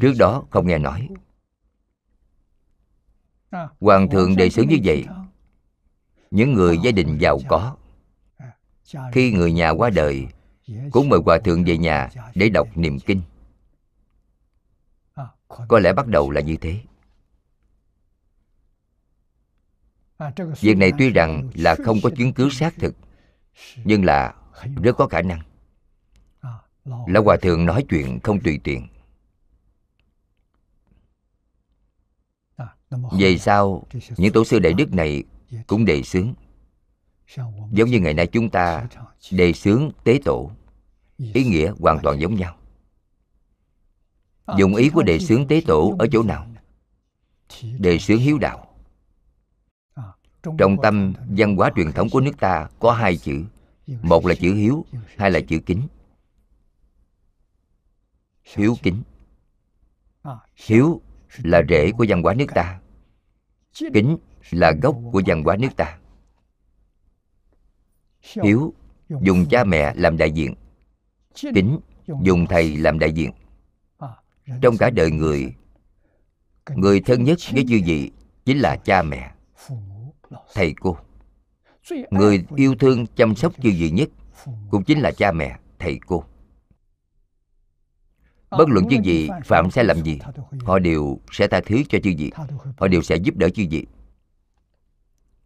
Trước đó không nghe nói. Hoàng thượng đề xướng như vậy những người gia đình giàu có. Khi người nhà qua đời, cũng mời hòa thượng về nhà để đọc niệm kinh. Có lẽ bắt đầu là như thế. Việc này tuy rằng là không có chứng cứ xác thực, nhưng là rất có khả năng. Lão hòa thượng nói chuyện không tùy tiện. Về sau, những tổ sư đại đức này cũng đề xướng. Giống như ngày nay chúng ta đề xướng tế tổ, ý nghĩa hoàn toàn giống nhau. Dùng ý của đề xướng tế tổ ở chỗ nào? Đề xướng hiếu đạo. Trong tâm văn hóa truyền thống của nước ta có hai chữ. Một là chữ hiếu, hai là chữ kính. Hiếu kính. Hiếu là rễ của văn hóa nước ta. Kính là gốc của văn hóa nước ta. Hiếu dùng cha mẹ làm đại diện. Kính dùng thầy làm đại diện. Trong cả đời người người thân nhất với chư vị chính là cha mẹ, thầy cô. Người yêu thương chăm sóc chư vị nhất cũng chính là cha mẹ, thầy cô. Bất luận chư vị phạm sai lầm gì, họ đều sẽ tha thứ cho chư vị. Họ đều sẽ giúp đỡ chư vị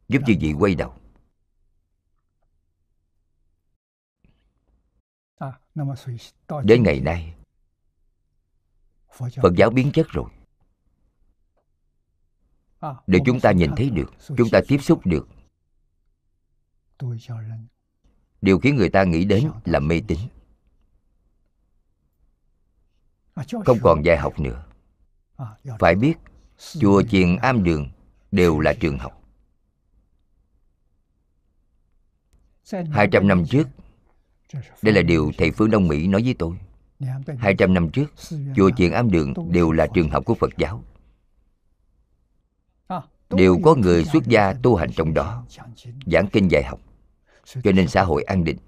giúp chư vị quay đầu. Đến ngày nay phật giáo biến chất rồi. Để chúng ta nhìn thấy được chúng ta tiếp xúc được. Điều khiến người ta nghĩ đến là mê tín. không còn dạy học nữa. Phải biết chùa chiền am đường đều là trường học Hai trăm năm trước, Đây là điều thầy Phương Đông Mỹ nói với tôi. Hai trăm năm trước, Chùa Chiền Am Đường đều là trường học của Phật giáo. Đều có người xuất gia tu hành trong đó, giảng kinh dạy học. Cho nên xã hội an định.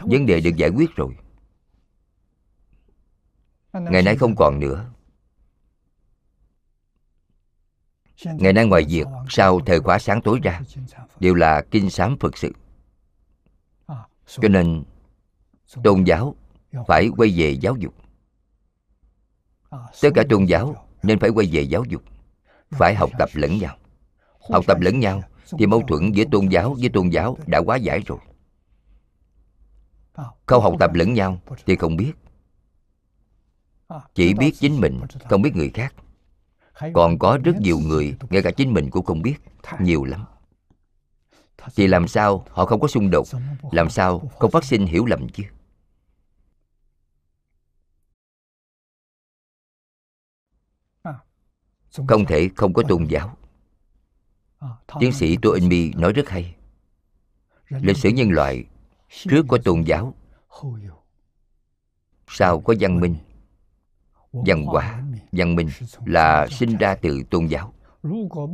Vấn đề được giải quyết rồi. Ngày nay không còn nữa. Ngày nay ngoài việc sau thời khóa sáng tối ra, đều là kinh sám phật sự. Cho nên, tôn giáo phải quay về giáo dục. Tất cả tôn giáo nên phải quay về giáo dục, phải học tập lẫn nhau. Học tập lẫn nhau thì mâu thuẫn giữa tôn giáo với tôn giáo đã quá giải rồi. Không học tập lẫn nhau thì không biết. Chỉ biết chính mình, không biết người khác còn có rất nhiều người, ngay cả chính mình cũng không biết, nhiều lắm. Thì làm sao họ không có xung đột? Làm sao không phát sinh hiểu lầm chứ? Không thể không có tôn giáo. Tiến sĩ tô in mi nói rất hay. Lịch sử nhân loại trước có tôn giáo, sau có văn minh, văn hóa văn minh là sinh ra từ tôn giáo.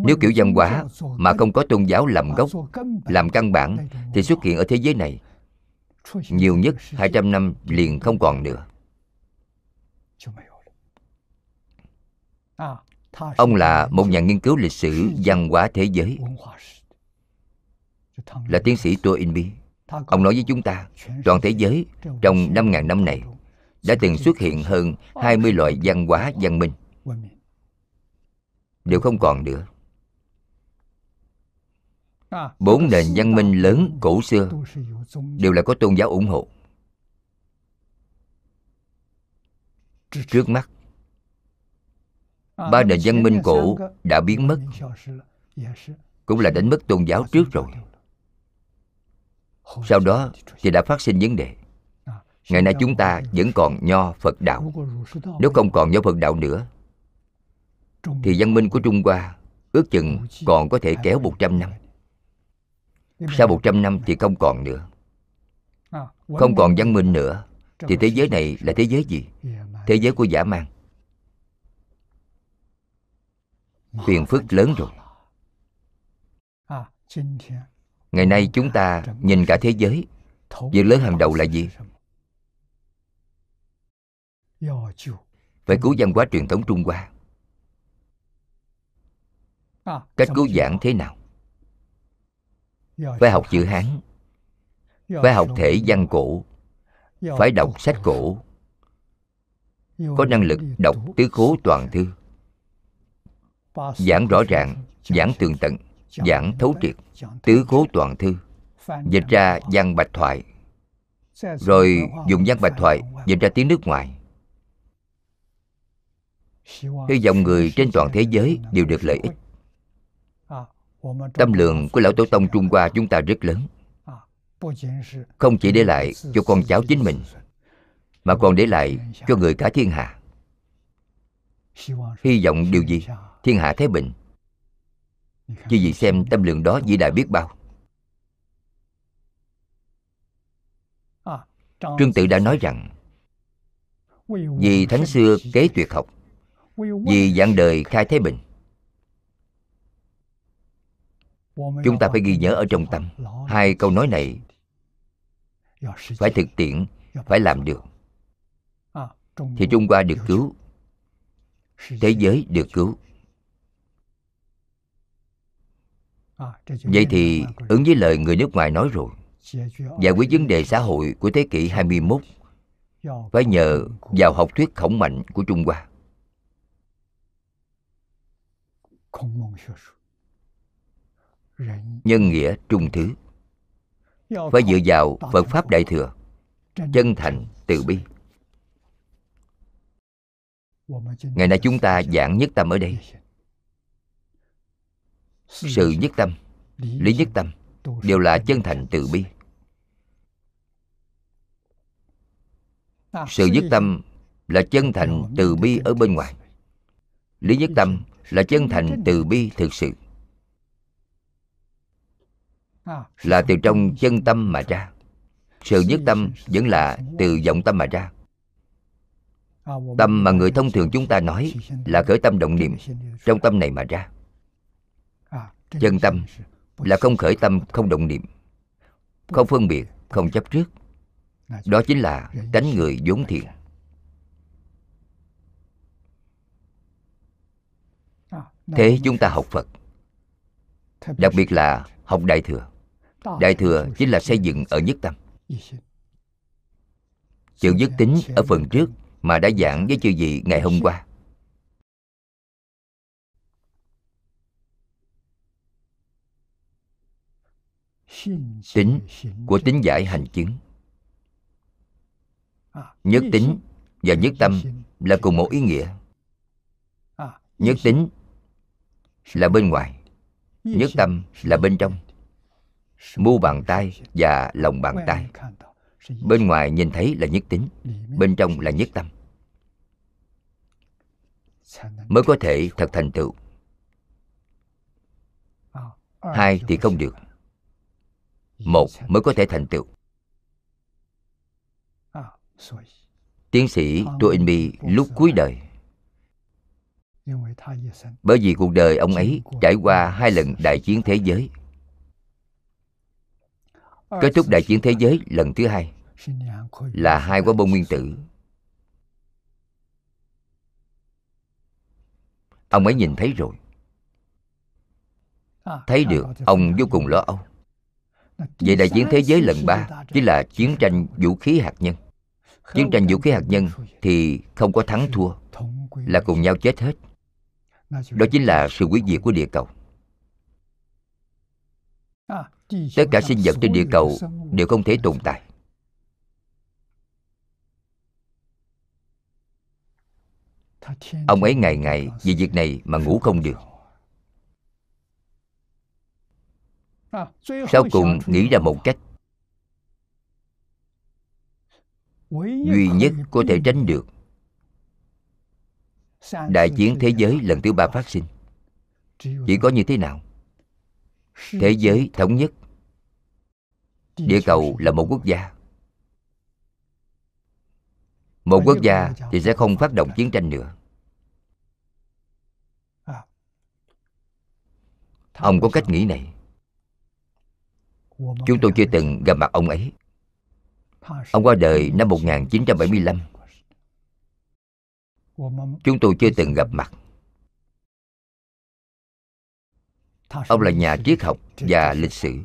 Nếu kiểu văn hóa mà không có tôn giáo làm gốc, làm căn bản, thì xuất hiện ở thế giới này nhiều nhất 200 năm liền không còn nữa. Ông là một nhà nghiên cứu lịch sử văn hóa thế giới, là tiến sĩ Tô In Bi ông nói với chúng ta, toàn thế giới trong 5.000 năm này đã từng xuất hiện hơn 20 loại văn hóa văn minh. Đều không còn nữa. Bốn nền văn minh lớn cổ xưa đều là có tôn giáo ủng hộ. Trước mắt, ba nền văn minh cổ đã biến mất, cũng là đánh mất tôn giáo trước rồi. Sau đó thì đã phát sinh vấn đề ngày nay chúng ta vẫn còn nho phật đạo. Nếu không còn nho phật đạo nữa thì văn minh của trung hoa ước chừng còn có thể kéo 100 năm. Sau 100 năm thì không còn nữa. Không còn văn minh nữa thì thế giới này là thế giới gì? Thế giới của giả man phiền phức lớn rồi. ngày nay chúng ta nhìn cả thế giới. việc lớn hàng đầu là gì phải cứu văn hóa truyền thống trung hoa. Cách cứu giảng thế nào? Phải học chữ hán. Phải học thể văn cổ. Phải đọc sách cổ. Có năng lực đọc tứ khố toàn thư. Giảng rõ ràng giảng tường tận giảng thấu triệt tứ khố toàn thư. Dịch ra văn bạch thoại. Rồi dùng văn bạch thoại dịch ra tiếng nước ngoài hy vọng người trên toàn thế giới đều được lợi ích. Tâm lượng của lão tổ tông trung hoa chúng ta rất lớn. Không chỉ để lại cho con cháu chính mình, mà còn để lại cho người cả thiên hạ. Hy vọng điều gì? Thiên hạ thái bình. Chứ vì xem tâm lượng đó vĩ đại biết bao. Trương tự đã nói rằng, vì thánh xưa kế tuyệt học vì dạng đời khai thái bình. Chúng ta phải ghi nhớ ở trong tâm hai câu nói này. Phải thực tiễn phải làm được. thì trung hoa được cứu. Thế giới được cứu. Vậy thì ứng với lời người nước ngoài nói rồi Giải quyết vấn đề xã hội của thế kỷ 21 Phải nhờ vào học thuyết khổng mạnh của Trung Hoa Nhân nghĩa trung thứ. Phải dựa vào Phật Pháp Đại Thừa Chân thành từ bi. Ngày nay chúng ta giảng nhất tâm ở đây. sự nhất tâm lý nhất tâm đều là chân thành từ bi. Sự nhất tâm là chân thành từ bi ở bên ngoài. Lý nhất tâm là chân thành từ bi thực sự. Là từ trong chân tâm mà ra. Sự nhất tâm vẫn là từ vọng tâm mà ra. Tâm mà người thông thường chúng ta nói là khởi tâm động niệm trong tâm này mà ra. Chân tâm là không khởi tâm, không động niệm, không phân biệt, không chấp trước. Đó chính là tánh người vốn thiện. Thế chúng ta học phật. Đặc biệt là học đại thừa. Đại thừa chính là xây dựng ở nhất tâm. Chữ dứt tính ở phần trước mà đã giảng với chư vị ngày hôm qua. tính của tính giải hành chứng. Nhất tính và nhất tâm là cùng một ý nghĩa. Nhất tính là bên ngoài, nhất tâm là bên trong. Mu bàn tay và lòng bàn tay. Bên ngoài nhìn thấy là nhất tính, bên trong là nhất tâm. Mới có thể thật thành tựu. Hai thì không được. Một mới có thể thành tựu. Tiến sĩ tô in lúc cuối đời bởi vì cuộc đời ông ấy trải qua hai lần đại chiến thế giới. Kết thúc đại chiến thế giới lần thứ hai là hai quả bom nguyên tử. Ông ấy nhìn thấy rồi. Thấy được ông vô cùng lo âu. Vậy đại chiến thế giới lần ba chính là chiến tranh vũ khí hạt nhân. Chiến tranh vũ khí hạt nhân thì không có thắng thua là cùng nhau chết hết đó chính là sự quý diệt của địa cầu. Tất cả sinh vật trên địa cầu đều không thể tồn tại. Ông ấy ngày ngày vì việc này mà ngủ không được. Sau cùng nghĩ ra một cách duy nhất có thể tránh được đại chiến thế giới lần thứ ba phát sinh. Chỉ có như thế nào? Thế giới thống nhất. Địa cầu là một quốc gia. Một quốc gia thì sẽ không phát động chiến tranh nữa. Ông có cách nghĩ này. Chúng tôi chưa từng gặp mặt ông ấy. Ông qua đời năm 1975 chúng tôi chưa từng gặp mặt. Ông là nhà triết học và lịch sử.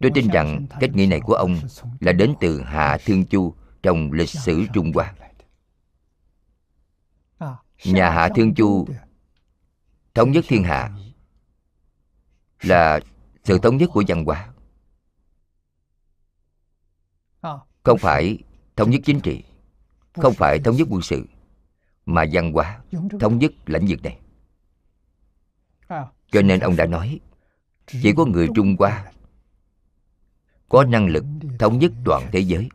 Tôi tin rằng cách nghĩ này của ông là đến từ hạ thương chu trong lịch sử trung hoa. Nhà hạ thương chu, thống nhất thiên hạ, là sự thống nhất của văn hóa. Không phải thống nhất chính trị, không phải thống nhất quân sự mà văn hóa thống nhất lãnh vực này. Cho nên ông đã nói, chỉ có người trung hoa có năng lực thống nhất toàn thế giới.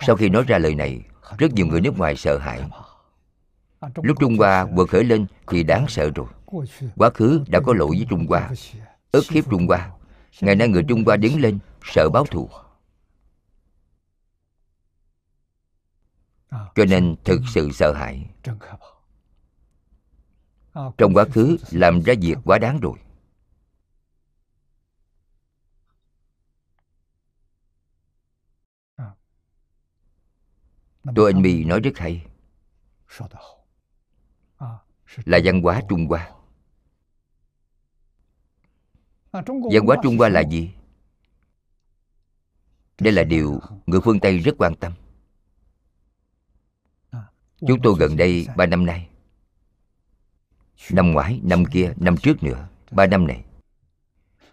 Sau khi nói ra lời này, rất nhiều người nước ngoài sợ hãi. Lúc trung hoa vừa khởi lên thì đáng sợ rồi. Quá khứ đã có lỗi với trung hoa, ức hiếp trung hoa. Ngày nay người trung hoa đứng lên, sợ báo thù. Cho nên thực sự sợ hãi. Trong quá khứ làm ra việc quá đáng rồi. Tô Anh Mi nói rất hay. Là văn hóa Trung Hoa. Văn hóa Trung Hoa là gì? Đây là điều người phương Tây rất quan tâm Chúng tôi gần đây ba năm nay. Năm ngoái, năm kia, năm trước nữa Ba năm này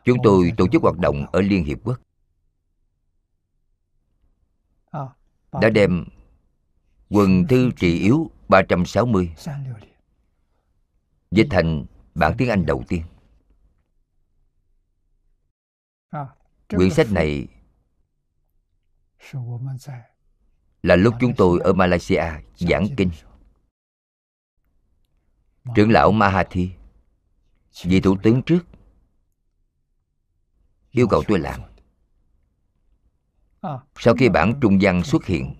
Chúng tôi tổ chức hoạt động ở Liên Hiệp Quốc. Đã đem Quần thư trị yếu 360 Dịch thành bản tiếng Anh đầu tiên. Quyển sách này là lúc chúng tôi ở Malaysia giảng kinh. Trưởng lão Mahathir, vị thủ tướng trước, yêu cầu tôi làm. Sau khi bản trung văn xuất hiện,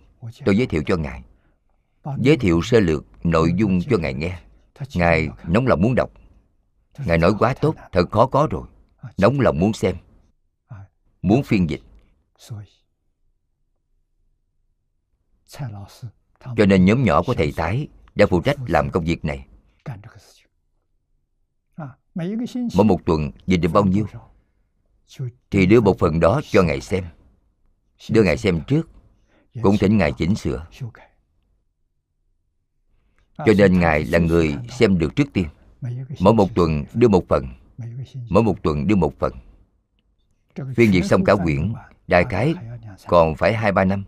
tôi giới thiệu cho Ngài. Giới thiệu sơ lược nội dung cho Ngài nghe. Ngài nóng lòng muốn đọc. ngài nói quá tốt thật khó có rồi nóng lòng muốn xem muốn phiên dịch cho nên nhóm nhỏ của thầy tái đã phụ trách làm công việc này. Mỗi một tuần dịch được bao nhiêu? Thì đưa một phần đó cho ngài xem. đưa ngài xem trước. Cũng thỉnh ngài chỉnh sửa. Cho nên ngài là người xem được trước tiên. Mỗi một tuần đưa một phần. Mỗi một tuần đưa một phần. Phiên dịch xong cả quyển đại khái còn phải hai ba năm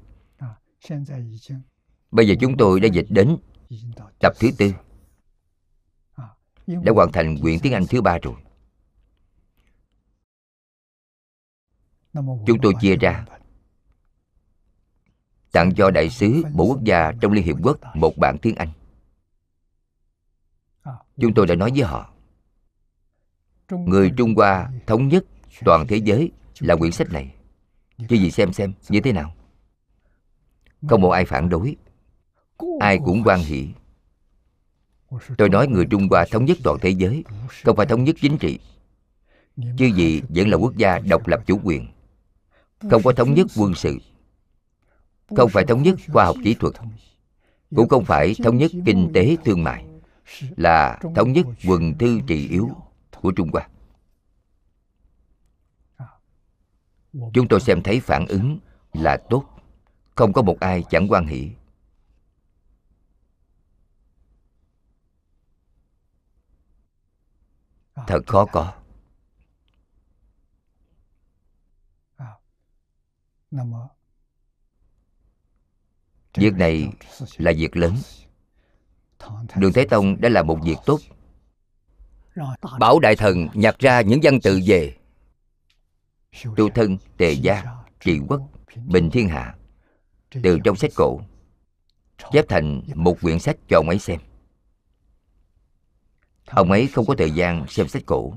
bây giờ chúng tôi đã dịch đến tập thứ tư. Đã hoàn thành quyển tiếng anh thứ ba rồi. Chúng tôi chia ra. Tặng cho đại sứ bộ quốc gia trong liên hiệp quốc một bản tiếng anh. Chúng tôi đã nói với họ, người trung hoa thống nhất toàn thế giới là quyển sách này. Chứ gì xem xem, như thế nào? Không một ai phản đối. Ai cũng quan hỷ. Tôi nói người trung hoa thống nhất toàn thế giới, không phải thống nhất chính trị. Chứ gì vẫn là quốc gia độc lập chủ quyền. Không có thống nhất quân sự. Không phải thống nhất khoa học kỹ thuật. Cũng không phải thống nhất kinh tế thương mại. Là thống nhất quần thư trị yếu của trung hoa. Chúng tôi xem thấy phản ứng là tốt không có một ai chẳng quan hỷ. Thật khó có. Việc này là việc lớn. Đường thế tông đã làm một việc tốt. Bảo đại thần nhặt ra những văn tự về. Tu thân tề gia trị quốc, bình thiên hạ từ trong sách cổ chép thành một quyển sách cho ông ấy xem. Ông ấy không có thời gian xem sách cổ.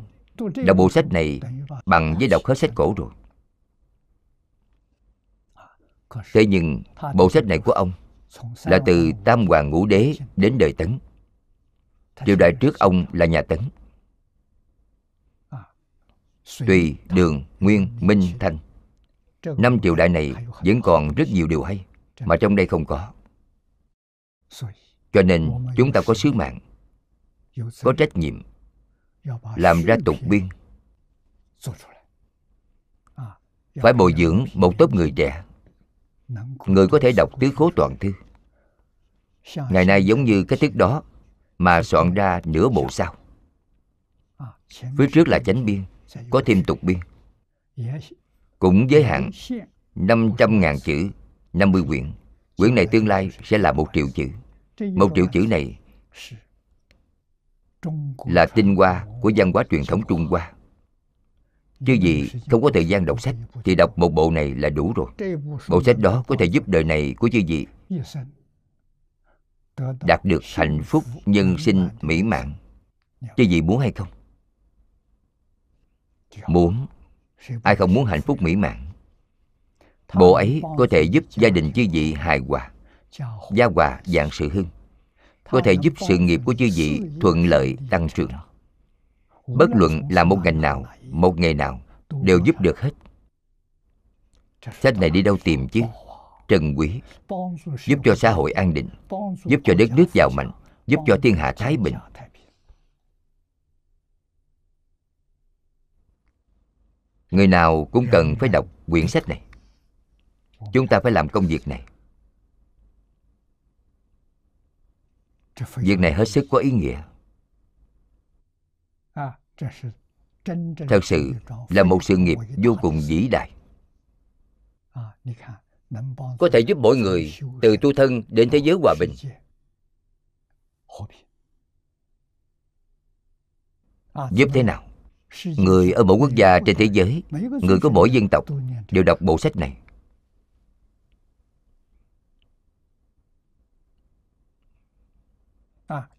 Đọc bộ sách này bằng với đọc hết sách cổ rồi. Thế nhưng bộ sách này của ông là từ tam hoàng ngũ đế đến đời tấn. Triều đại trước ông là nhà tấn. Tùy đường nguyên minh thanh năm triều đại này vẫn còn rất nhiều điều hay mà trong đây không có. Cho nên chúng ta có sứ mạng có trách nhiệm làm ra tục biên phải bồi dưỡng một tốp người trẻ. Người có thể đọc tứ khố toàn thư. Ngày nay giống như cái thức đó mà soạn ra nửa bộ sau. Phía trước là chánh biên có thêm tục biên cũng giới hạn 500.000 chữ 50 quyển. Quyển này tương lai sẽ là một triệu chữ. Một triệu chữ này là tinh hoa của văn hóa truyền thống trung hoa. Chứ gì không có thời gian đọc sách thì đọc một bộ này là đủ rồi. Bộ sách đó có thể giúp đời này của chư vị đạt được hạnh phúc nhân sinh mỹ mãn. Chư vị muốn hay không? Muốn ai không muốn hạnh phúc mỹ mãn? Bộ ấy có thể giúp gia đình chư vị hài hòa gia hòa dạng sự hưng. Có thể giúp sự nghiệp của chư vị thuận lợi tăng trưởng. bất luận là một ngành nào một nghề nào đều giúp được hết. sách này đi đâu tìm chứ? trần quý giúp cho xã hội an định giúp cho đất nước giàu mạnh giúp cho thiên hạ thái bình người nào cũng cần phải đọc quyển sách này. Chúng ta phải làm công việc này. Việc này hết sức có ý nghĩa. Thật sự là một sự nghiệp vô cùng vĩ đại. Có thể giúp mỗi người, từ tu thân đến thế giới hòa bình. Giúp thế nào? Người ở mỗi quốc gia trên thế giới, người có mỗi dân tộc đều đọc bộ sách này.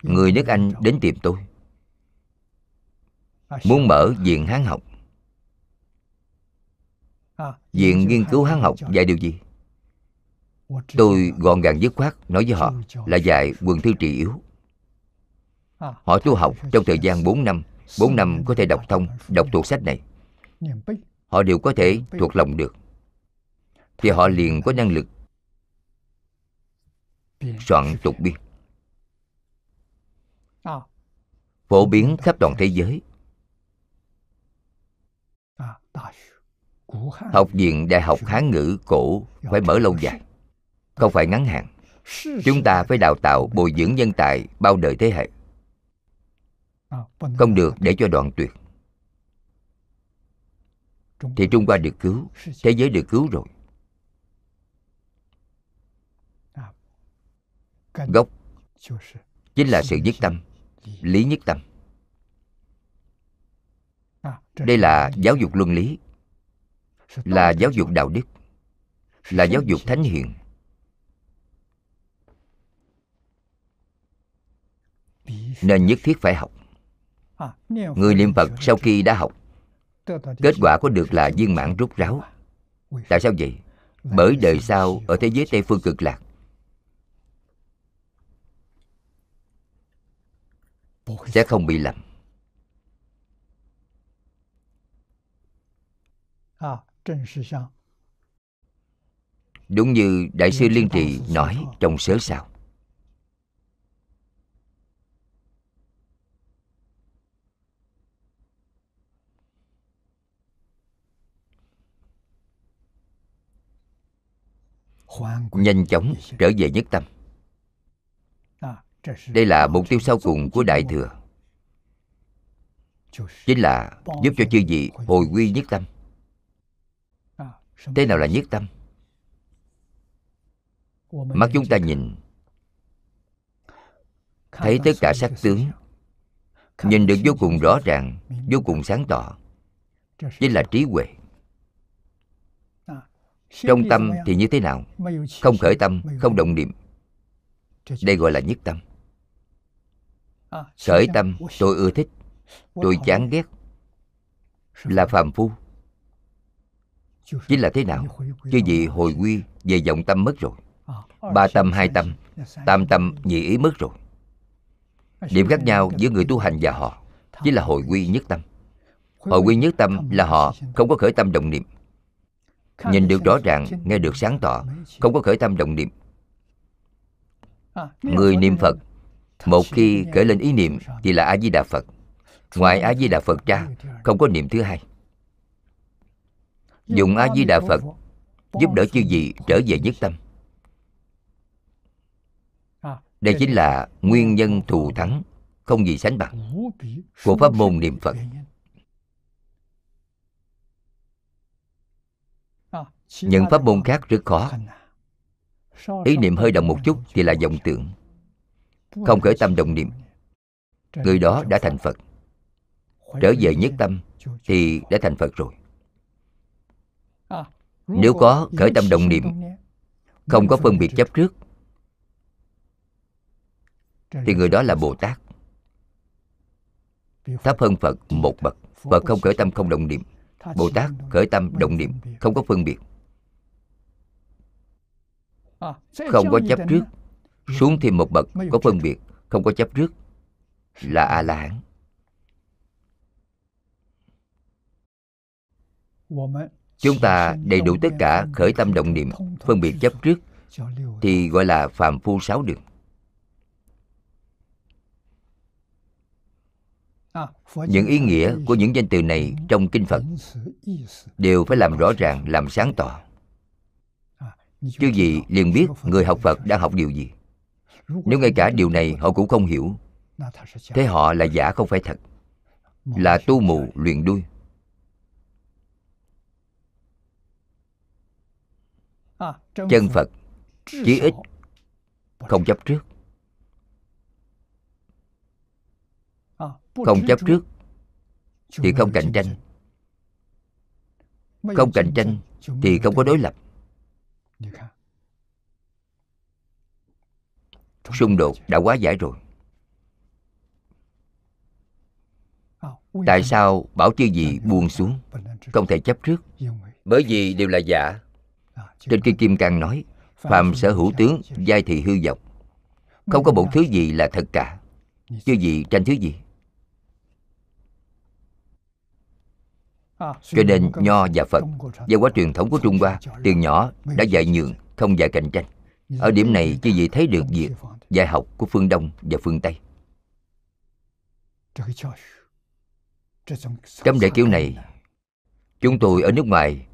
Người nước anh đến tìm tôi, muốn mở viện hán học. Viện nghiên cứu hán học dạy điều gì? Tôi gọn gàng dứt khoát nói với họ là dạy quần thư trị yếu. Họ tu học trong thời gian 4 năm 4 năm có thể đọc thông, đọc thuộc sách này. Họ đều có thể thuộc lòng được. Thì họ liền có năng lực soạn tục biên. Phổ biến khắp toàn thế giới. Học viện đại học hán ngữ cổ phải mở lâu dài, không phải ngắn hạn. Chúng ta phải đào tạo bồi dưỡng nhân tài bao đời thế hệ không được để cho đoạn tuyệt. Thì trung hoa được cứu thế giới được cứu rồi. Gốc chính là sự nhất tâm lý nhất tâm. Đây là giáo dục luân lý là giáo dục đạo đức là giáo dục thánh hiền. nên nhất thiết phải học người niệm phật sau khi đã học kết quả có được là viên mãn rút ráo. Tại sao vậy? Bởi đời sau ở thế giới tây phương cực lạc. Sẽ không bị lầm. Đúng như đại sư liên trì nói trong sớ sao nhanh chóng trở về nhất tâm. Đây là mục tiêu sau cùng của đại thừa. Chính là giúp cho chư vị hồi quy nhất tâm. Thế nào là nhất tâm? Mắt chúng ta nhìn. Thấy tất cả sắc tướng. nhìn được vô cùng rõ ràng vô cùng sáng tỏ. Chính là trí huệ trong tâm thì như thế nào? Không khởi tâm không động niệm. Đây gọi là nhất tâm. Khởi tâm tôi ưa thích. Tôi chán ghét. Là phàm phu. Chính là thế nào? Chứ gì hồi quy về vọng tâm mất rồi. Ba tâm hai tâm. Tam tâm nhị ý mất rồi. Điểm khác nhau giữa người tu hành và họ. Chính là hồi quy nhất tâm. Hồi quy nhất tâm là họ không có khởi tâm động niệm nhìn được rõ ràng nghe được sáng tỏ không có khởi tâm động niệm. Người niệm phật một khi khởi lên ý niệm thì là a di đà phật. Ngoài a di đà phật ra không có niệm thứ hai. Dùng a di đà phật giúp đỡ chư vị trở về nhất tâm. Đây chính là nguyên nhân thù thắng không gì sánh bằng. Của pháp môn niệm phật những pháp môn khác rất khó. Ý niệm hơi động một chút thì là vọng tưởng. Không khởi tâm động niệm. Người đó đã thành phật. Trở về nhất tâm thì đã thành phật rồi. Nếu có khởi tâm động niệm không có phân biệt chấp trước thì người đó là bồ tát. Thấp hơn phật một bậc. Phật không khởi tâm không động niệm. Bồ tát khởi tâm động niệm không có phân biệt không có chấp trước. xuống thêm một bậc có phân biệt không có chấp trước. Là a la hán chúng ta đầy đủ tất cả khởi tâm động niệm phân biệt chấp trước thì gọi là phàm phu sáu đường. Những ý nghĩa của những danh từ này trong kinh phật đều phải làm rõ ràng làm sáng tỏ chứ gì liền biết người học phật đang học điều gì. Nếu ngay cả điều này họ cũng không hiểu. Thế họ là giả không phải thật. Là tu mù luyện đuôi. Chân phật, chí ít không chấp trước. Không chấp trước thì không cạnh tranh. Không cạnh tranh thì không có đối lập xung đột đã quá giải rồi. Tại sao bảo chư gì buông xuống không thể chấp trước? Bởi vì đều là giả. Trên kinh kim cang nói phàm sở hữu tướng giai thị hư vọng. Không có một thứ gì là thật cả. Chứ gì tranh thứ gì cho nên nho và phật văn hóa truyền thống của trung hoa từ nhỏ đã dạy nhường không dạy cạnh tranh. Ở điểm này chư vị thấy được việc dạy học của phương đông và phương tây? Trong đại kiểu này chúng tôi ở nước ngoài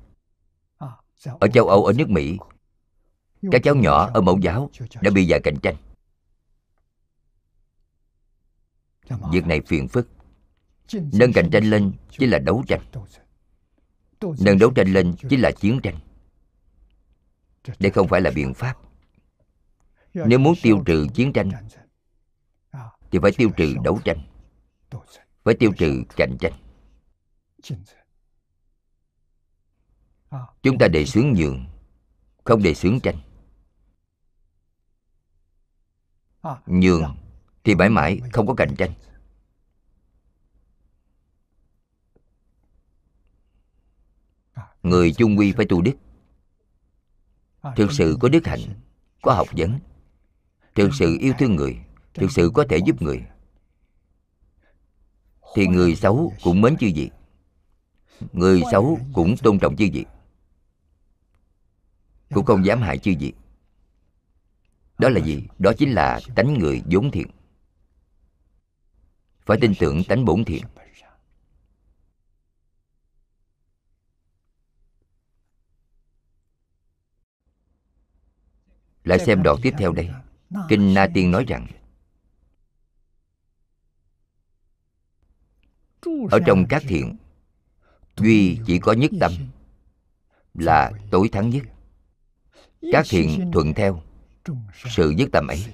ở châu âu ở nước mỹ các cháu nhỏ ở mẫu giáo đã bị dạy cạnh tranh. Việc này phiền phức nâng cạnh tranh lên chỉ là đấu tranh. Nâng đấu tranh lên chỉ là chiến tranh. Đây không phải là biện pháp. Nếu muốn tiêu trừ chiến tranh, thì phải tiêu trừ đấu tranh. Phải tiêu trừ cạnh tranh. Chúng ta đề xướng nhường, không đề xướng tranh. Nhường thì mãi mãi không có cạnh tranh. Người chung quy phải tu đức. Thực sự có đức hạnh có học vấn. Thực sự yêu thương người thực sự có thể giúp người. Thì người xấu cũng mến chư vị. Người xấu cũng tôn trọng chư vị. Cũng không dám hại chư vị. Đó là gì? đó chính là tánh người vốn thiện. Phải tin tưởng tánh bổn thiện lại xem đoạn tiếp theo đây. Kinh na tiên nói rằng, ở trong các thiện, duy chỉ có nhất tâm là tối thắng nhất. Các thiện thuận theo sự nhất tâm ấy.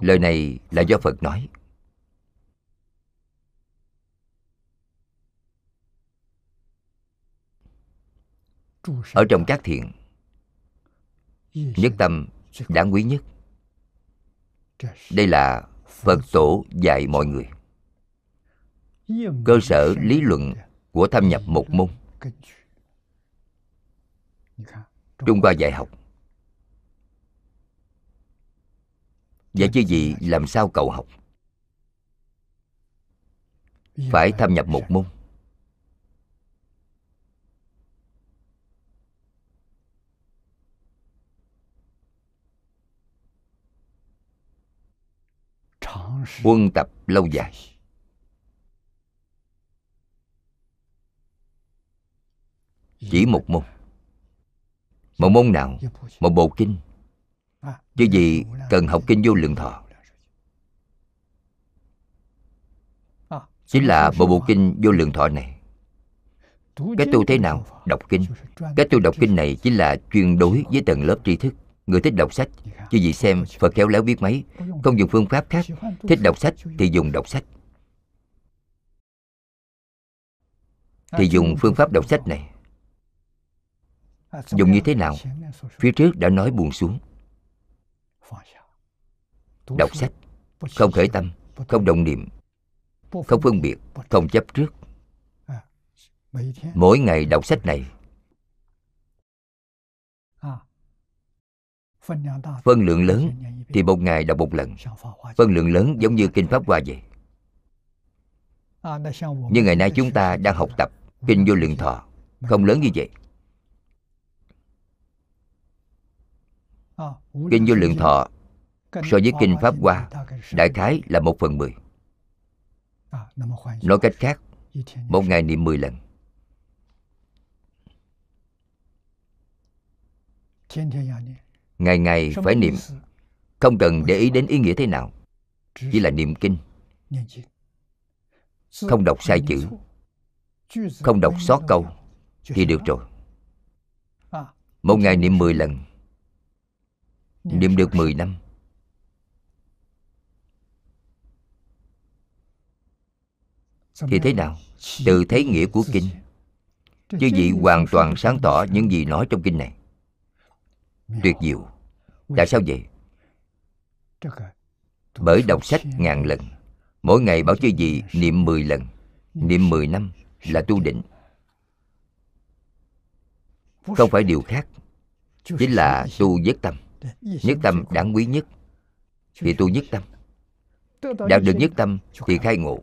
Lời này là do phật nói. Ở trong các thiện, nhất tâm đáng quý nhất. Đây là phật tổ dạy mọi người. Cơ sở lý luận của thâm nhập một môn. Trung hoa dạy học. Vậy chứ gì làm sao cậu học? Phải thâm nhập một môn. Quân tập lâu dài. Chỉ một môn. Một môn nào? Một bộ kinh. Chứ gì cần học kinh vô lượng thọ. Chính là bộ bộ kinh vô lượng thọ này. Cái tu thế nào? Đọc kinh. Cái tu đọc kinh này chính là chuyên đối với tầng lớp tri thức người thích đọc sách chứ gì xem phật khéo léo biết mấy. Không dùng phương pháp khác. Thích đọc sách thì dùng đọc sách. Thì dùng phương pháp đọc sách này. Dùng như thế nào? Phía trước đã nói buồn xuống. Đọc sách. Không khởi tâm, không động niệm, không phân biệt, không chấp trước. Mỗi ngày đọc sách này phân lượng lớn thì một ngày đọc một lần. Phân lượng lớn giống như kinh pháp hoa vậy. Nhưng ngày nay chúng ta đang học tập kinh vô lượng thọ. Không lớn như vậy. Kinh vô lượng thọ so với kinh pháp hoa đại khái là một phần mười. Nói cách khác một ngày niệm mười lần ngày ngày phải niệm. không cần để ý đến ý nghĩa thế nào. Chỉ là niệm kinh. Không đọc sai chữ. không đọc sót câu thì được rồi. Một ngày niệm mười lần. Niệm được mười năm. Thì thế nào? từ thấy nghĩa của kinh. chứ vị hoàn toàn sáng tỏ những gì nói trong kinh này tuyệt diệu. Tại sao vậy? Bởi đọc sách ngàn lần. Mỗi ngày bảo chứ gì niệm mười lần. Niệm mười năm là tu định không phải điều khác chính là tu nhất tâm. Nhất tâm đáng quý nhất. Thì tu nhất tâm. Đạt được nhất tâm thì khai ngộ.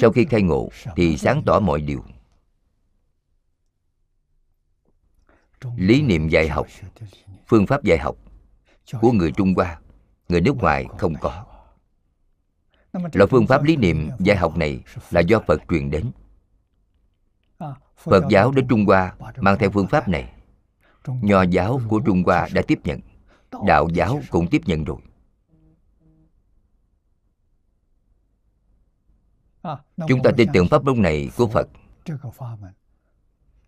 Sau khi khai ngộ thì sáng tỏ mọi điều lý niệm dạy học phương pháp dạy học của người trung hoa người nước ngoài không có. loại phương pháp lý niệm dạy học này là do phật truyền đến. phật giáo đến trung hoa mang theo phương pháp này. Nho giáo của trung hoa đã tiếp nhận đạo giáo cũng tiếp nhận rồi. Chúng ta tin tưởng pháp môn này của phật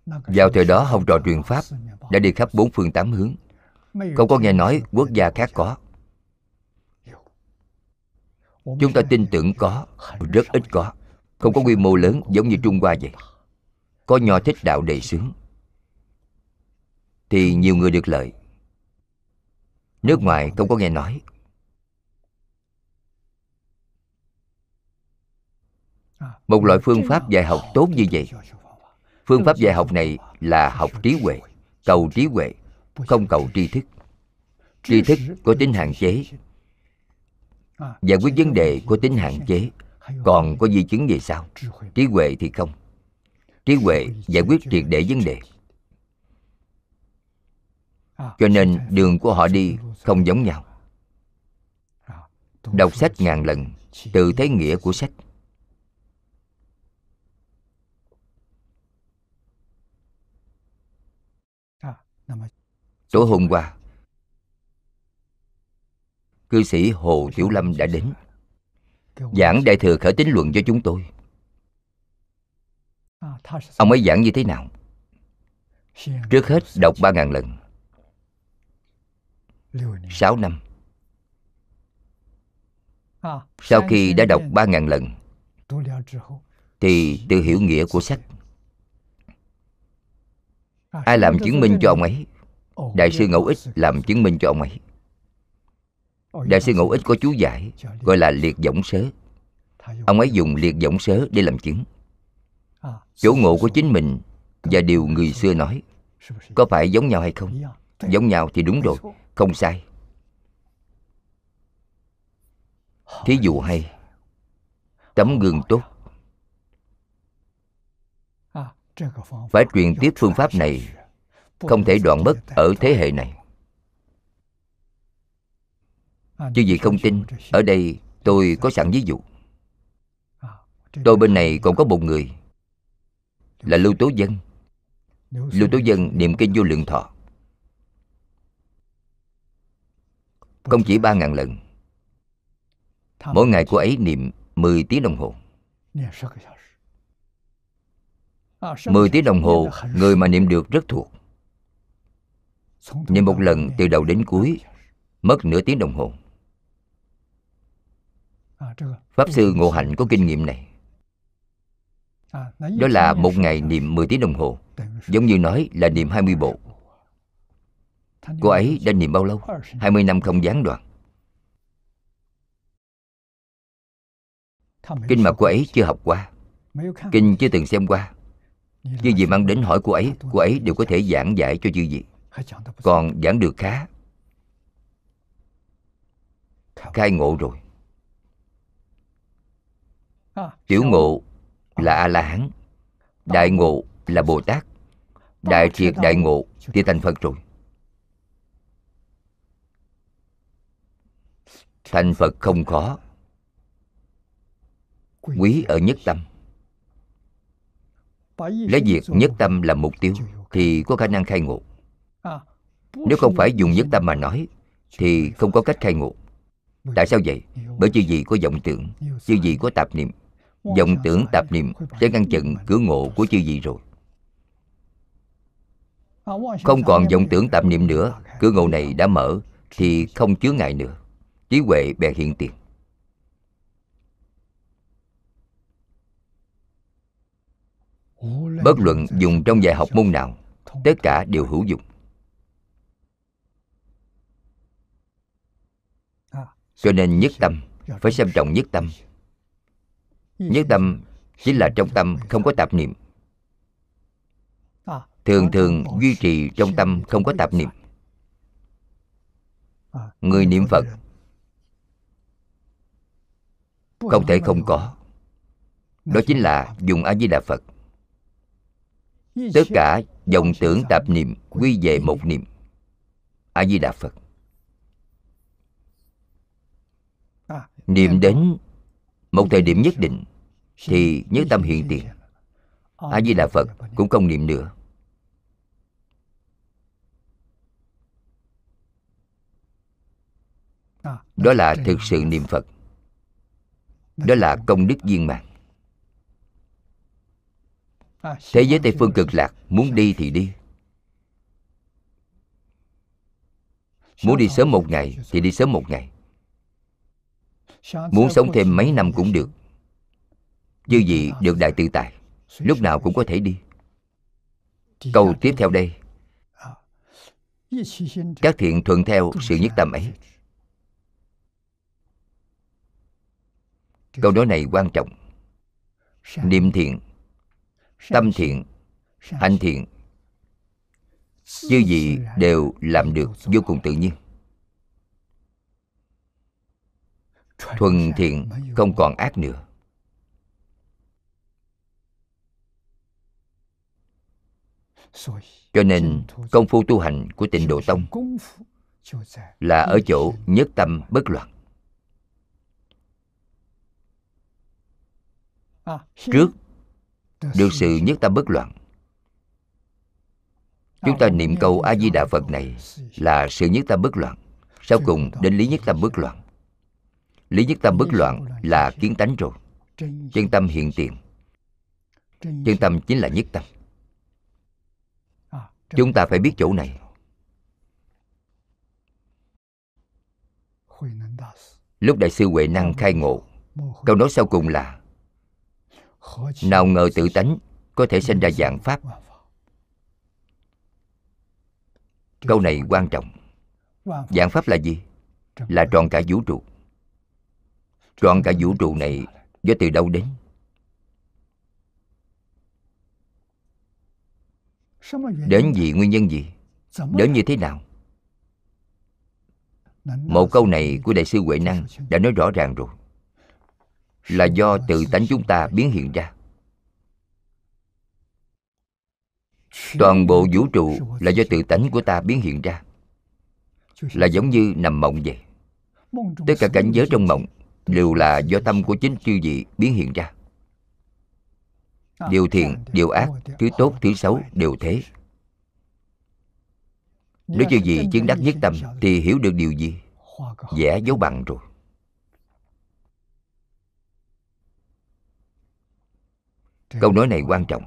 vào thời đó học trò truyền pháp đã đi khắp bốn phương tám hướng. Không có nghe nói quốc gia khác có. Chúng ta tin tưởng có rất ít có. Không có quy mô lớn giống như trung hoa vậy. Có nho thích đạo đầy sướng, thì nhiều người được lợi. Nước ngoài không có nghe nói. Một loại phương pháp dạy học tốt như vậy phương pháp dạy học này là học trí huệ, cầu trí huệ, không cầu tri thức. Tri thức có tính hạn chế. Giải quyết vấn đề có tính hạn chế, còn có di chứng về sau. Trí huệ thì không. Trí huệ giải quyết triệt để vấn đề. Cho nên đường của họ đi không giống nhau. Đọc sách ngàn lần tự thấy nghĩa của sách. Tối hôm qua, cư sĩ hồ tiểu lâm đã đến. Giảng đại thừa khởi tín luận cho chúng tôi. Ông ấy giảng như thế nào? Trước hết đọc ba ngàn lần. Sáu năm. Sau khi đã đọc ba ngàn lần, thì tự hiểu nghĩa của sách, ai làm chứng minh cho ông ấy? Đại sư ngẫu ích làm chứng minh cho ông ấy. Đại sư ngẫu ích có chú giải gọi là liệt võng sớ. Ông ấy dùng liệt võng sớ để làm chứng. Chỗ ngộ của chính mình và điều người xưa nói có phải giống nhau hay không? Giống nhau thì đúng rồi không sai. Thí dụ hay tấm gương tốt. phải truyền tiếp phương pháp này không thể đoạn mất ở thế hệ này. Chứ gì không tin, ở đây tôi có sẵn ví dụ. Tôi bên này còn có một người là lưu tố dân. Lưu tố dân niệm kinh vô lượng thọ. Không chỉ ba ngàn lần, mỗi ngày cô ấy niệm 10 tiếng đồng hồ. 10 tiếng đồng hồ, người mà niệm được rất thuộc niệm một lần từ đầu đến cuối mất nửa tiếng đồng hồ. Pháp sư ngộ hạnh có kinh nghiệm này. Đó là một ngày niệm 10 tiếng đồng hồ. Giống như nói là niệm 20 bộ. Cô ấy đã niệm bao lâu? 20 năm không gián đoạn. Kinh mà cô ấy chưa học qua. Kinh chưa từng xem qua. Chư gì mang đến hỏi cô ấy cô ấy đều có thể giảng giải cho chư gì còn giảng được khá. Khai ngộ rồi. Tiểu ngộ là a la hán đại ngộ là bồ tát đại triệt đại ngộ thì thành phật rồi. Thành phật không khó. Quý ở nhất tâm. Lấy việc nhất tâm làm mục tiêu thì có khả năng khai ngộ nếu không phải dùng nhất tâm mà nói, thì không có cách khai ngộ. Tại sao vậy? Bởi chư gì có vọng tưởng, chư gì có tạp niệm. Vọng tưởng, tạp niệm sẽ ngăn chặn cửa ngộ của chư gì rồi. Không còn vọng tưởng, tạp niệm nữa, cửa ngộ này đã mở, thì không chứa ngại nữa. Trí huệ bèn hiện tiền. Bất luận dùng trong dạy học môn nào, tất cả đều hữu dụng. Cho nên nhất tâm, phải xem trọng nhất tâm. Nhất tâm chính là trong tâm không có tạp niệm. Thường thường duy trì trong tâm không có tạp niệm. Người niệm phật không thể không có. Đó chính là dùng a di đà phật. Tất cả dòng tưởng tạp niệm quy về một niệm a di đà phật. Niệm đến một thời điểm nhất định thì nhất tâm hiện tiền. A di đà phật cũng không niệm nữa. Đó là thực sự niệm phật. Đó là công đức viên mạng. thế giới tây phương cực lạc, muốn đi thì đi. Muốn đi sớm một ngày thì đi sớm một ngày muốn sống thêm mấy năm cũng được. Dư vị được đại tự tại lúc nào cũng có thể đi. Câu tiếp theo đây. Các thiện thuận theo sự nhất tâm ấy. Câu nói này quan trọng. Niệm thiện tâm thiện hành thiện chư gì đều làm được vô cùng tự nhiên thuần thiện không còn ác nữa. Cho nên công phu tu hành của tịnh độ tông là ở chỗ nhất tâm bất loạn. Trước được sự nhất tâm bất loạn. Chúng ta niệm câu a di đà phật này là sự nhất tâm bất loạn. Sau cùng đến lý nhất tâm bất loạn lý nhất tâm bất loạn là kiến tánh rồi. Chân tâm hiện tiền. Chân tâm chính là nhất tâm. Chúng ta phải biết chỗ này. Lúc đại sư huệ năng khai ngộ, câu nói sau cùng là, nào ngờ tự tánh có thể sinh ra dạng pháp. Câu này quan trọng. Dạng pháp là gì? Là tròn cả vũ trụ trọn cả vũ trụ này do từ đâu đến? Đến vì nguyên nhân gì? Đến như thế nào? Một câu này của đại sư huệ năng đã nói rõ ràng rồi. Là do tự tánh chúng ta biến hiện ra. Toàn bộ vũ trụ là do tự tánh của ta biến hiện ra. Là giống như nằm mộng vậy. Tất cả cảnh giới trong mộng đều là do tâm của chính chư vị biến hiện ra. Điều thiện, điều ác, thứ tốt, thứ xấu đều thế. Nếu chư vị chứng đắc nhất tâm thì hiểu được điều gì? Vẽ dấu bằng rồi. Câu nói này quan trọng.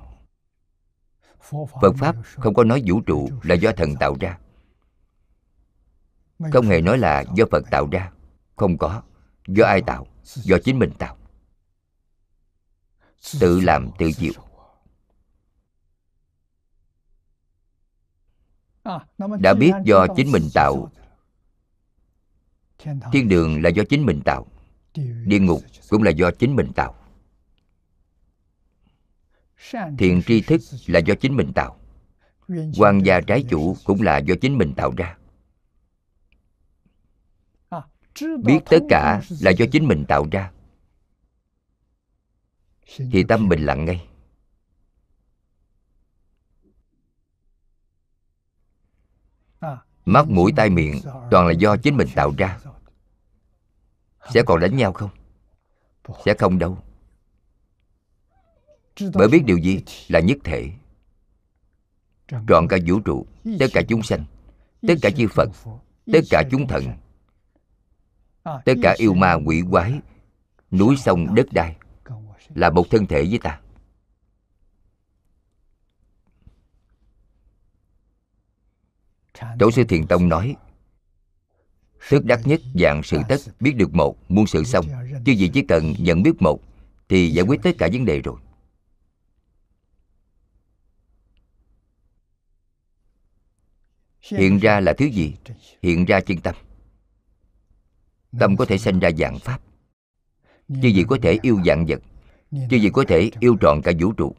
Phật pháp không có nói vũ trụ là do thần tạo ra. Không hề nói là do phật tạo ra. Không có do ai tạo? Do chính mình tạo. Tự làm, tự chịu. Đã biết do chính mình tạo. Thiên đường là do chính mình tạo. Địa ngục cũng là do chính mình tạo. Thiện tri thức là do chính mình tạo. Quan gia trái chủ cũng là do chính mình tạo ra biết tất cả là do chính mình tạo ra. Thì tâm bình lặng ngay. Mắt, mũi, tai, miệng toàn là do chính mình tạo ra. Sẽ còn đánh nhau không? Sẽ không đâu. Bởi biết điều gì là nhất thể. Trọn cả vũ trụ, tất cả chúng sanh, tất cả chư phật, tất cả chúng thần tất cả yêu ma quỷ quái núi sông đất đai là một thân thể với ta. Tổ sư thiền tông nói thức đắc nhất dạng sự tất biết được một muôn sự xong. chứ gì chỉ cần nhận biết một thì giải quyết tất cả vấn đề rồi. Hiện ra là thứ gì? hiện ra chân tâm tâm có thể sinh ra dạng pháp. Chư gì có thể yêu dạng vật. Chư gì có thể yêu trọn cả vũ trụ.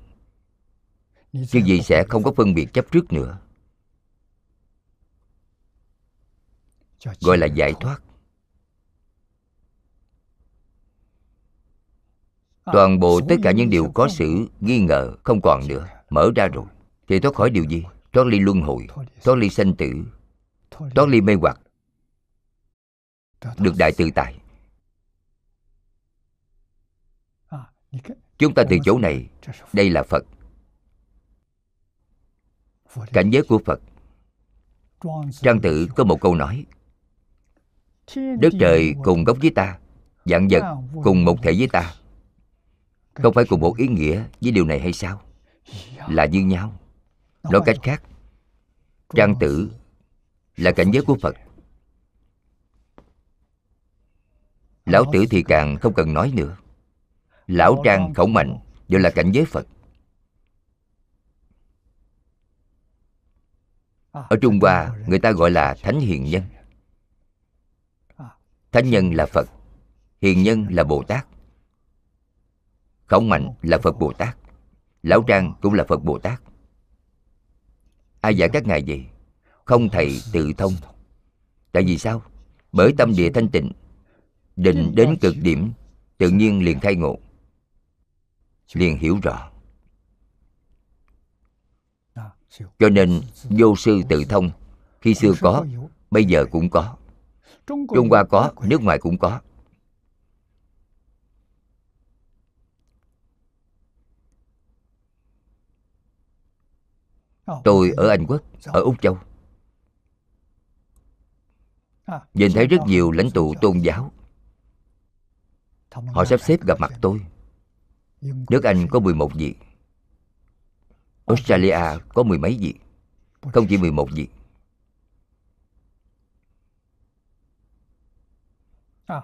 Chư gì sẽ không có phân biệt chấp trước nữa. Gọi là giải thoát. Toàn bộ tất cả những điều có sự, nghi ngờ không còn nữa, mở ra rồi. Thì thoát khỏi điều gì? Thoát ly luân hồi, thoát ly sanh tử, thoát ly mê hoặc được đại tự tại. Chúng ta từ chỗ này đây là phật. Cảnh giới của phật. Trang tử có một câu nói đất trời cùng gốc với ta dạng vật cùng một thể với ta. Không phải cùng một ý nghĩa với điều này hay sao? Là như nhau. Nói cách khác trang tử là cảnh giới của phật lão tử thì càng không cần nói nữa. Lão trang khẩu mạnh đều là cảnh giới phật. Ở trung hoa, người ta gọi là thánh hiền nhân. Thánh nhân là phật, hiền nhân là bồ tát. Khẩu mạnh là phật bồ tát, lão trang cũng là phật bồ tát. Ai dạy các ngài gì? Không thầy tự thông. Tại vì sao? Bởi tâm địa thanh tịnh định đến cực điểm tự nhiên liền khai ngộ. Liền hiểu rõ. Cho nên vô sư tự thông khi xưa có bây giờ cũng có. Trung hoa có nước ngoài cũng có. Tôi ở anh quốc ở úc châu. Nhìn thấy rất nhiều lãnh tụ tôn giáo họ sắp xếp gặp mặt tôi. Nước anh có 11 vị. Australia có mười mấy vị. Không chỉ 11 vị.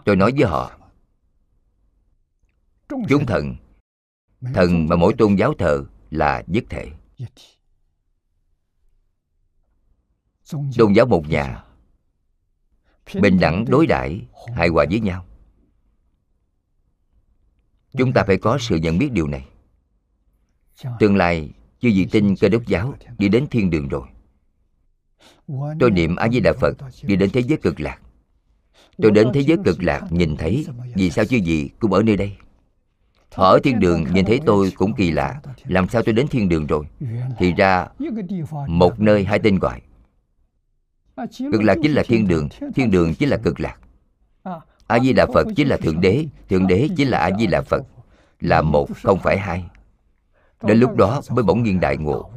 Tôi nói với họ. chúng thần. Thần mà mỗi tôn giáo thờ là nhất thể. Tôn giáo một nhà. Bình đẳng đối đãi hài hòa với nhau chúng ta phải có sự nhận biết điều này. Tương lai, chư vị tin cơ đốc giáo đi đến thiên đường rồi. Tôi niệm a di đà phật đi đến thế giới cực lạc. Tôi đến thế giới cực lạc nhìn thấy vì sao chư vị cũng ở nơi đây. Họ ở thiên đường nhìn thấy tôi cũng kỳ lạ. Làm sao tôi đến thiên đường rồi? Thì ra, một nơi hai tên gọi. Cực lạc chính là thiên đường thiên đường chính là cực lạc a di đà phật chính là thượng đế thượng đế chính là a di đà phật, là một, không phải hai. Đến lúc đó mới bỗng nhiên đại ngộ.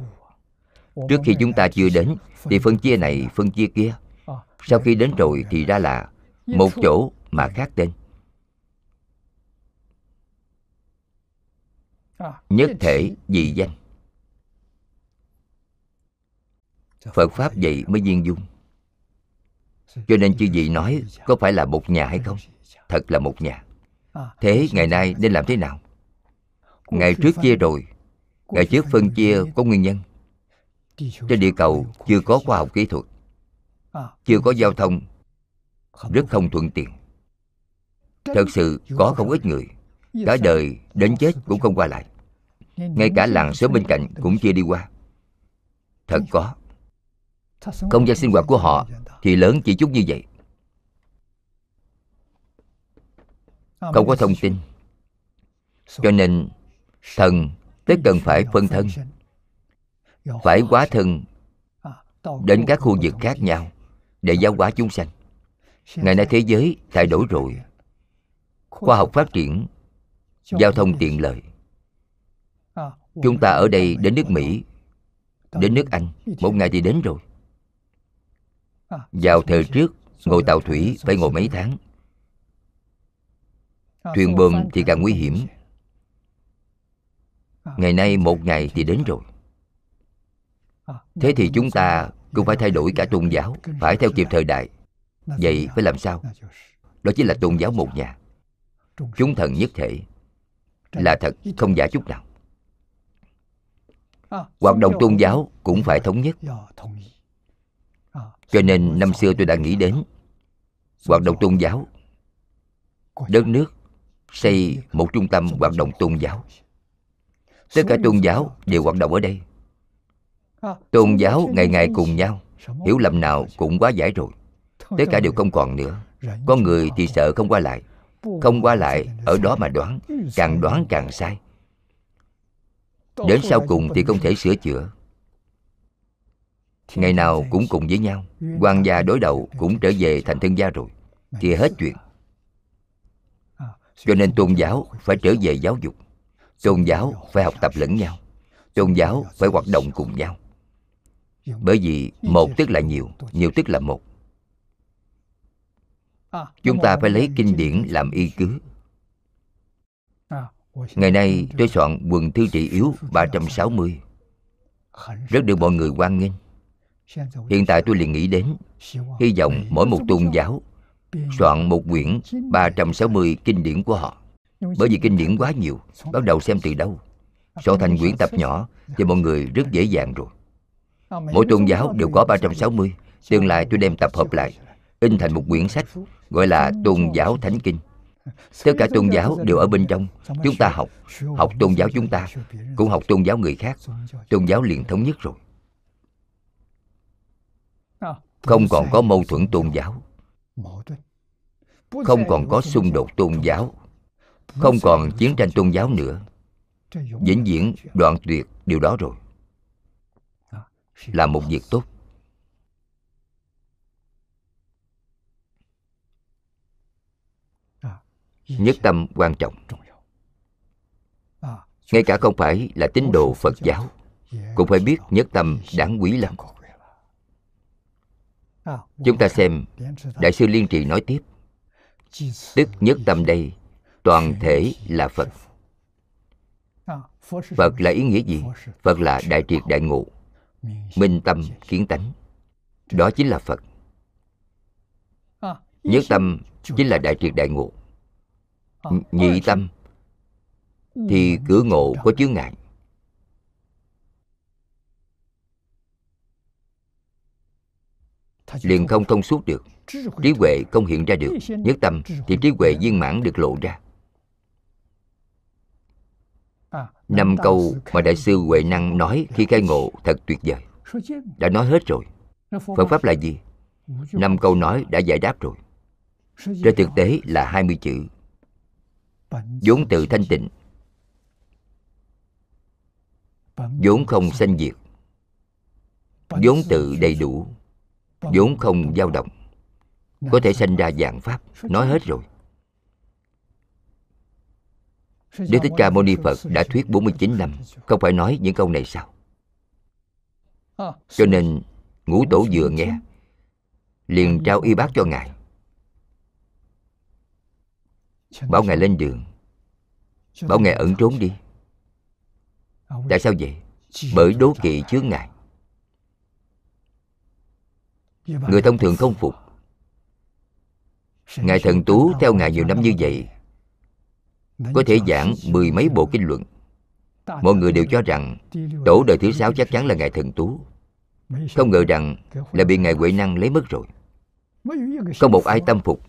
Trước khi chúng ta chưa đến, thì phân chia này, phân chia kia. Sau khi đến rồi thì ra là một chỗ mà khác tên. Nhất thể dị danh. Phật pháp vậy mới viên dung cho nên chư vị nói có phải là một nhà hay không? Thật là một nhà. Thế ngày nay nên làm thế nào? Ngày trước chia rồi, ngày trước phân chia có nguyên nhân. Trên địa cầu chưa có khoa học kỹ thuật, chưa có giao thông, rất không thuận tiện. Thật sự có không ít người, cả đời đến chết cũng không qua lại. Ngay cả làng xóm bên cạnh cũng chưa đi qua. Thật có. Không gian sinh hoạt của họ thì lớn chỉ chút như vậy. Không có thông tin. Cho nên thần tất cần phải phân thân. Phải hóa thân đến các khu vực khác nhau để giáo hóa chúng sanh. Ngày nay thế giới thay đổi rồi. Khoa học phát triển giao thông tiện lợi. Chúng ta ở đây đến nước mỹ đến nước anh. Một ngày thì đến rồi vào thời trước ngồi tàu thủy phải ngồi mấy tháng. Thuyền bơm thì càng nguy hiểm. Ngày nay một ngày thì đến rồi. Thế thì chúng ta cũng phải thay đổi cả tôn giáo, phải theo kịp thời đại. Vậy phải làm sao? Đó chính là tôn giáo một nhà. Chúng thần nhất thể là thật, không giả chút nào. Hoạt động tôn giáo cũng phải thống nhất cho nên năm xưa tôi đã nghĩ đến hoạt động tôn giáo. Đất nước xây một trung tâm hoạt động tôn giáo. Tất cả tôn giáo đều hoạt động ở đây. Tôn giáo ngày ngày cùng nhau. Hiểu lầm nào cũng quá giải rồi. Tất cả đều không còn nữa. Có người thì sợ không qua lại. Không qua lại ở đó mà đoán. Càng đoán càng sai. Đến sau cùng thì không thể sửa chữa ngày nào cũng cùng với nhau. quan gia đối đầu cũng trở về thành thân gia rồi. Thì hết chuyện. Cho nên tôn giáo phải trở về giáo dục. tôn giáo phải học tập lẫn nhau. tôn giáo phải hoạt động cùng nhau. bởi vì một tức là nhiều nhiều tức là một. Chúng ta phải lấy kinh điển làm y cứ. Ngày nay tôi soạn quần thư trị yếu 360 Rất được mọi người quan nghênh Hiện tại tôi liền nghĩ đến, Hy vọng mỗi một tôn giáo Soạn một quyển 360 kinh điển của họ. Bởi vì kinh điển quá nhiều, Bắt đầu xem từ đâu. Soạn thành quyển tập nhỏ Thì mọi người rất dễ dàng rồi. Mỗi tôn giáo đều có 360 Tương lai tôi đem tập hợp lại, In thành một quyển sách Gọi là Tôn giáo Thánh Kinh. Tất cả tôn giáo đều ở bên trong. Chúng ta học Học tôn giáo chúng ta, Cũng học tôn giáo người khác. Tôn giáo liền thống nhất rồi. Không còn có mâu thuẫn tôn giáo. Không còn có xung đột tôn giáo. Không còn chiến tranh tôn giáo nữa. Vĩnh viễn đoạn tuyệt điều đó rồi. Là một việc tốt. Nhất tâm quan trọng. Ngay cả không phải là tín đồ phật giáo cũng phải biết nhất tâm đáng quý lắm chúng ta xem đại sư liên trì nói tiếp. Tức nhất tâm đây, toàn thể là phật. Phật là ý nghĩa gì? Phật là đại triệt đại ngộ, minh tâm kiến tánh. Đó chính là phật. Nhất tâm chính là đại triệt đại ngộ. Nhị tâm thì cửa ngộ có chướng ngại. Liền không thông suốt được. Trí huệ không hiện ra được. Nhất tâm thì trí huệ viên mãn được lộ ra. Năm câu mà đại sư huệ năng nói khi khai ngộ thật tuyệt vời. Đã nói hết rồi. Phật pháp là gì? Năm câu nói đã giải đáp rồi. Trên thực tế là 20 chữ. Vốn tự thanh tịnh. Vốn không sanh diệt. Vốn tự đầy đủ vốn không dao động. Có thể sanh ra dạng pháp, nói hết rồi. Đức Thích Ca Mâu Ni Phật đã thuyết 49 năm, Không phải nói những câu này sao? Cho nên, ngũ tổ vừa nghe, Liền trao y bác cho Ngài. Bảo Ngài lên đường. Bảo Ngài ẩn trốn đi. Tại sao vậy? Bởi đố kỵ chướng ngài. Người thông thường không phục. Ngài thần tú theo Ngài nhiều năm như vậy Có thể giảng mười mấy bộ kinh luận. Mọi người đều cho rằng Tổ đời thứ sáu chắc chắn là Ngài thần tú. Không ngờ rằng là bị Ngài Huệ Năng lấy mất rồi. Không một ai tâm phục?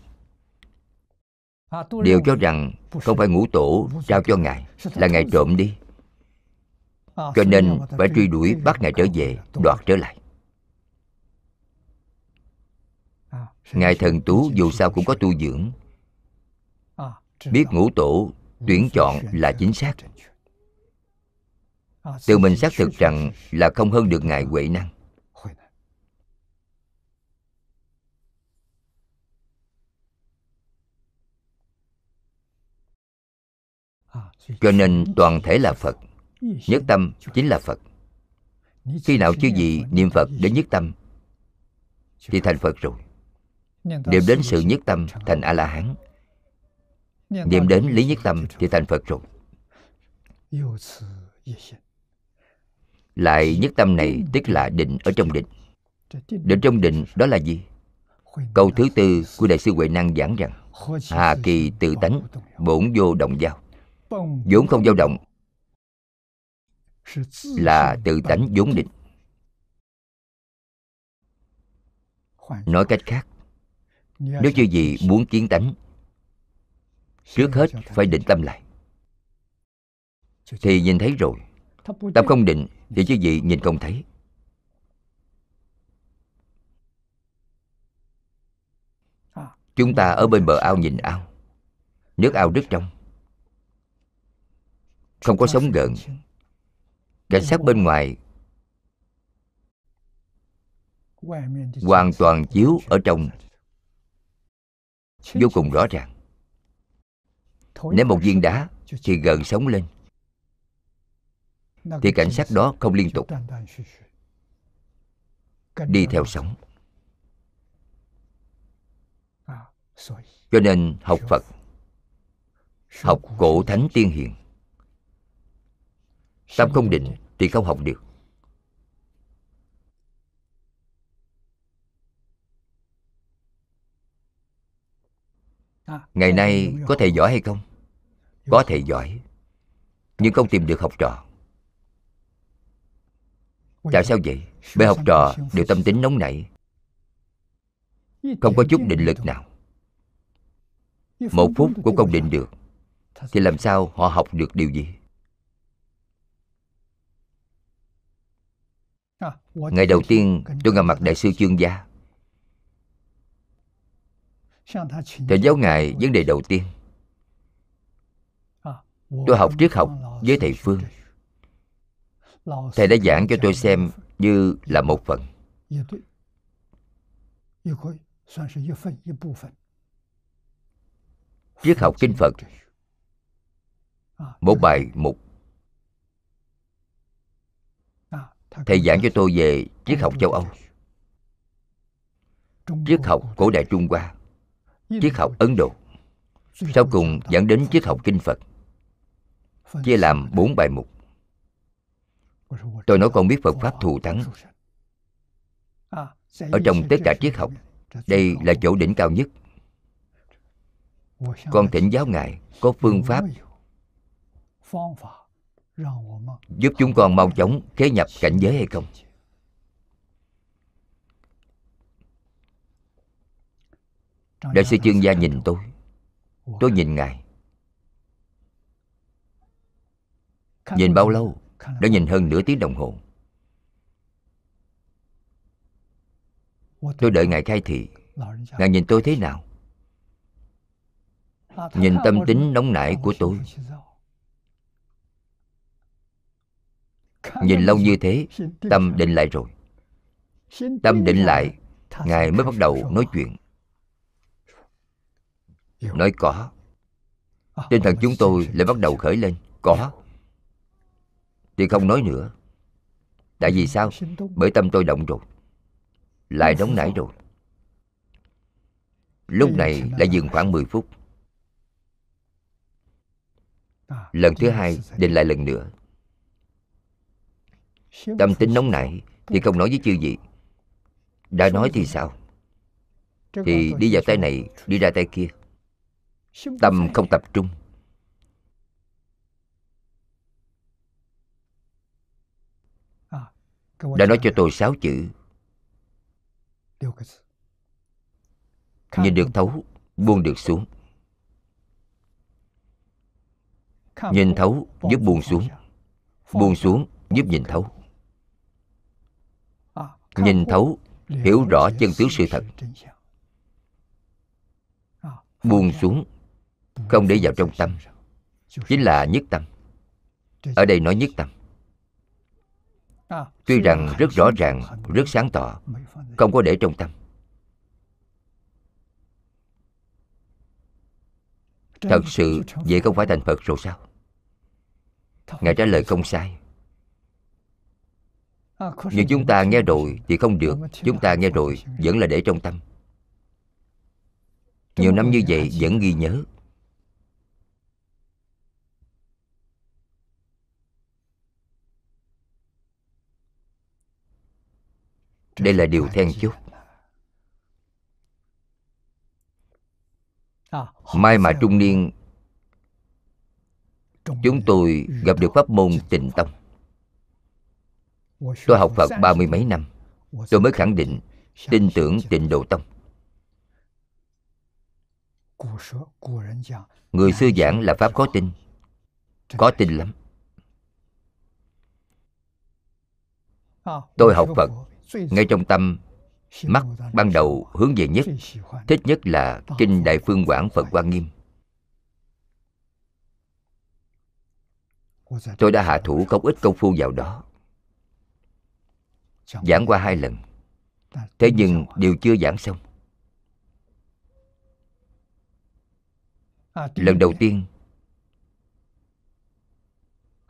Đều cho rằng không phải ngũ tổ trao cho ngài là ngài trộm đi. Cho nên phải truy đuổi bắt ngài trở về đoạt trở lại ngài thần tú dù sao cũng có tu dưỡng. Biết ngũ tổ tuyển chọn là chính xác. Tự mình xác thực rằng là không hơn được ngài huệ năng. Cho nên toàn thể là phật, nhất tâm chính là phật. Khi nào chứ gì niệm phật đến nhất tâm, thì thành phật rồi niệm đến sự nhất tâm thành a la hán niệm đến lý nhất tâm thì thành phật rồi. Lại nhất tâm này tức là định ở trong định. Định trong định đó là gì? Câu thứ tư của đại sư huệ năng giảng rằng hà kỳ tự tánh bổn vô động giao. Vốn không dao động. Là tự tánh vốn định. Nói cách khác nếu như gì muốn kiến tánh trước hết phải định tâm lại. Thì nhìn thấy rồi. Tâm không định thì chứ gì nhìn không thấy. Chúng ta ở bên bờ ao nhìn ao. Nước ao rất trong. Không có sóng gợn. Cảnh sát bên ngoài hoàn toàn chiếu ở trong vô cùng rõ ràng. Nếu một viên đá thì gần sống lên, thì cảnh sát đó không liên tục đi theo sóng cho nên học phật, học cổ thánh tiên hiền, tâm không định thì không học được. Ngày nay có thầy giỏi hay không? Có thầy giỏi, nhưng không tìm được học trò. Tại sao vậy? Bởi học trò đều tâm tính nóng nảy. Không có chút định lực nào. Một phút cũng không định được. Thì làm sao họ học được điều gì? Ngày đầu tiên, tôi gặp mặt đại sư chương gia thầy giáo ngài vấn đề đầu tiên. Tôi học triết học với thầy phương. Thầy đã giảng cho tôi xem như là một phần. Triết học kinh phật. Một bài mục. Thầy giảng cho tôi về triết học châu âu. Triết học cổ đại trung hoa triết học ấn độ. Sau cùng dẫn đến triết học kinh phật. Chia làm bốn bài mục. Tôi nói con biết phật pháp thù thắng. Ở trong tất cả triết học, đây là chỗ đỉnh cao nhất. Con thỉnh giáo ngài có phương pháp giúp chúng con mau chóng khế nhập cảnh giới hay không? Đại sư chương gia nhìn tôi. Tôi nhìn ngài. Nhìn bao lâu? Đã nhìn hơn nửa tiếng đồng hồ. Tôi đợi ngài khai thị. Ngài nhìn tôi thế nào? Nhìn tâm tính nóng nảy của tôi. nhìn lâu như thế tâm định lại rồi. Tâm định lại ngài mới bắt đầu nói chuyện nói có. Tinh thần chúng tôi lại bắt đầu khởi lên. Có. Thì không nói nữa. Tại vì sao? bởi tâm tôi động rồi. Lại nóng nảy rồi. Lúc này lại dừng khoảng 10 phút. Lần thứ hai định lại lần nữa. Tâm tính nóng nảy thì không nói với chư gì đã nói thì sao? thì đi vào tay này đi ra tay kia tâm không tập trung. Đã nói cho tôi sáu chữ. Nhìn được thấu buông được xuống. Nhìn thấu giúp buông xuống. Buông xuống giúp nhìn thấu. Nhìn thấu hiểu rõ chân tướng sự thật. buông xuống không để vào trong tâm. Chính là nhất tâm. Ở đây nói nhất tâm. Tuy rằng rất rõ ràng, rất sáng tỏ, không có để trong tâm. Thật sự, vậy không phải thành phật rồi sao? Ngài trả lời không sai. Nhưng chúng ta nghe rồi thì không được, chúng ta nghe rồi vẫn là để trong tâm. Nhiều năm như vậy vẫn ghi nhớ. Đây là điều then chốt. Mai mà trung niên, chúng tôi gặp được pháp môn tịnh tông. Tôi học phật ba mươi mấy năm. Tôi mới khẳng định tin tưởng tịnh độ tông. Người xưa giảng là pháp khó tin. Có tin lắm. Tôi học phật ngay trong tâm, mắt ban đầu hướng về nhất. Thích nhất là kinh đại phương quảng phật quan nghiêm. Tôi đã hạ thủ không ít công phu vào đó. Giảng qua hai lần. Thế nhưng đều chưa giảng xong. Lần đầu tiên,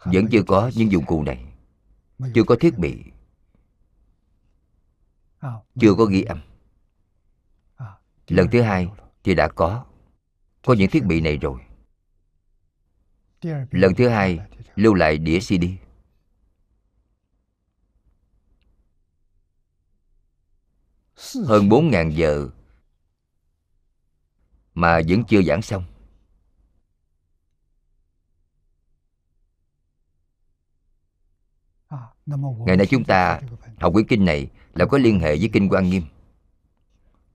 vẫn chưa có những dụng cụ này. Chưa có thiết bị chưa có ghi âm. Lần thứ hai thì đã có. Có những thiết bị này rồi. lần thứ hai lưu lại đĩa cd hơn bốn ngàn giờ mà vẫn chưa giảng xong. Ngày nay chúng ta học quyển kinh này là có liên hệ với kinh quan nghiêm.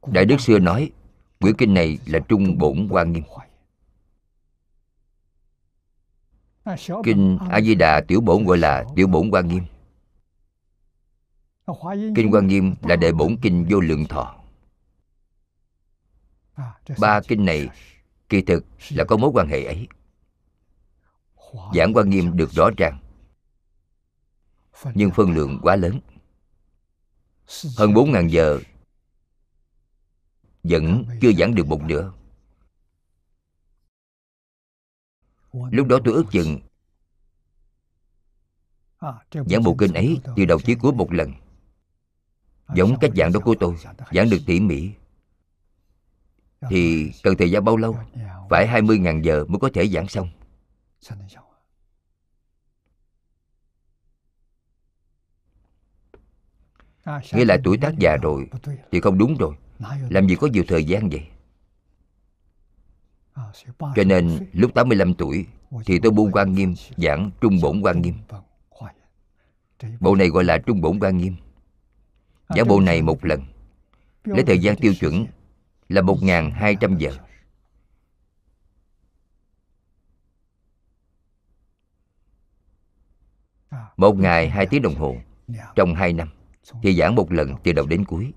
Đại đức xưa nói, quyển kinh này là trung bổn quan nghiêm. Kinh a di đà tiểu bổn gọi là tiểu bổn quan nghiêm. Kinh quan nghiêm là đệ bổn kinh vô lượng thọ. Ba kinh này kỳ thực là có mối quan hệ ấy. Giảng quan nghiêm được rõ ràng, nhưng phân lượng quá lớn hơn bốn ngàn giờ, vẫn chưa giảng được một nửa. Lúc đó tôi ước chừng giảng bộ kinh ấy từ đầu chí cuối một lần. Giống cách giảng đó của tôi, giảng được tỉ mỉ. Thì cần thời gian bao lâu? Phải 20.000 giờ mới có thể giảng xong. Nghĩa là tuổi tác già rồi Thì không đúng rồi. Làm gì có nhiều thời gian vậy? Cho nên lúc 85 tuổi Thì tôi buông quan nghiêm Giảng trung bổn quan nghiêm. Bộ này gọi là trung bổn quan nghiêm. Giảng bộ này một lần. Lấy thời gian tiêu chuẩn Là 1.200 giờ. Một ngày hai tiếng đồng hồ Trong hai năm thì giảng một lần từ đầu đến cuối.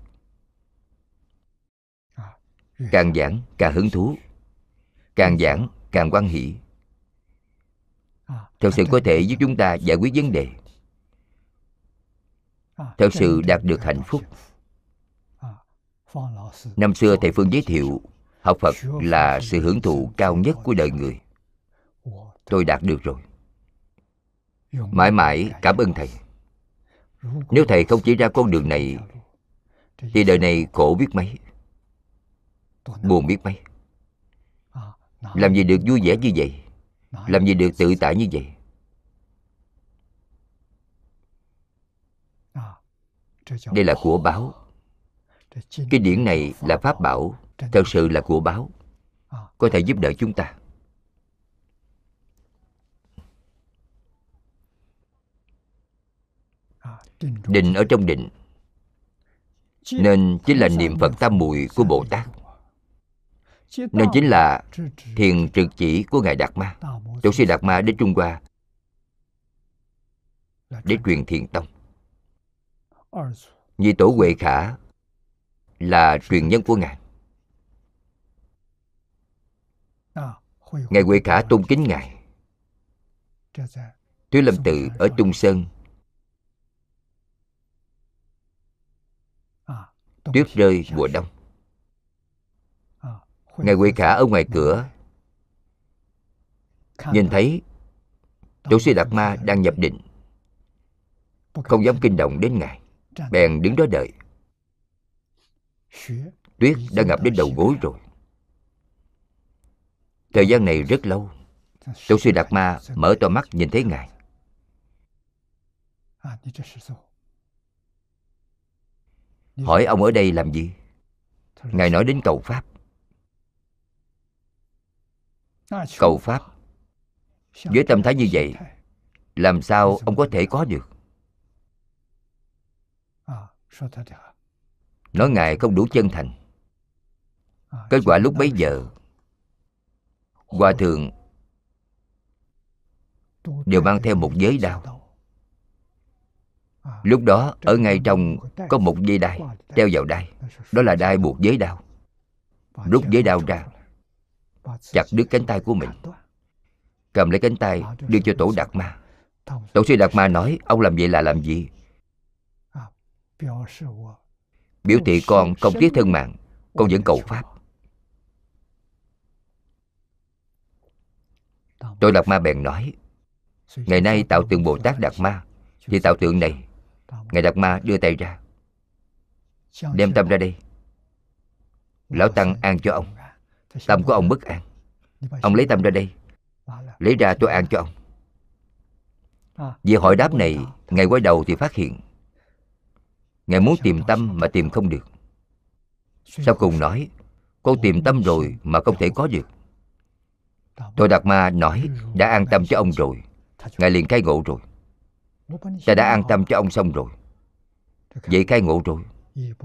Càng giảng, càng hứng thú. Càng giảng, càng quan hỷ. Thật sự có thể giúp chúng ta giải quyết vấn đề. Thật sự đạt được hạnh phúc. Năm xưa thầy phương giới thiệu, học phật là sự hưởng thụ cao nhất của đời người. Tôi đạt được rồi. Mãi mãi cảm ơn thầy nếu thầy không chỉ ra con đường này, thì đời này khổ biết mấy, buồn biết mấy. Làm gì được vui vẻ như vậy? Làm gì được tự tại như vậy? Đây là của báo. Cái điển này là pháp bảo, thật sự là của báo. Có thể giúp đỡ chúng ta. Định ở trong định nên chính là niệm phật tam muội của bồ tát nên chính là thiền trực chỉ của ngài đạt ma, tổ sư đạt ma đến trung hoa, để truyền thiền tông như tổ Huệ Khả là truyền nhân của Ngài. Ngài Huệ Khả tôn kính Ngài. thứ Lâm Tự ở Trung Sơn tuyết rơi mùa đông. Ngài huệ khả ở ngoài cửa nhìn thấy tổ sư đạt ma đang nhập định. Không dám kinh động đến ngài bèn đứng đó đợi. Tuyết đã ngập đến đầu gối rồi. Thời gian này rất lâu. Tổ sư đạt ma mở to mắt nhìn thấy ngài hỏi ông ở đây làm gì? Ngài nói đến cầu pháp. Cầu pháp. Với tâm thái như vậy làm sao ông có thể có được? nói ngài không đủ chân thành. Kết quả lúc bấy giờ hòa thượng đều mang theo một giới đao lúc đó, ở ngay trong có một dây đai treo vào đai. Đó là đai buộc giới đao. Rút giới đao ra, chặt đứt cánh tay của mình. Cầm lấy cánh tay, đưa cho tổ đạt ma. Tổ sư đạt ma nói, ông làm vậy là làm gì? Biểu thị con không tiếc thân mạng, con vẫn cầu pháp. Tôi đạt ma bèn nói, ngày nay tạo tượng bồ tát đạt ma, thì tạo tượng này ngài đạt ma đưa tay ra. Đem tâm ra đây lão tăng an cho ông. Tâm của ông bất an. Ông lấy tâm ra đây lấy ra tôi an cho ông. Vì hỏi đáp này, ngài quay đầu thì phát hiện, ngài muốn tìm tâm mà tìm không được. Sau cùng nói con tìm tâm rồi mà không thể có được. Tôi đạt ma nói, đã an tâm cho ông rồi. Ngài liền cai ngộ rồi ta đã an tâm cho ông xong rồi. Vậy khai ngộ rồi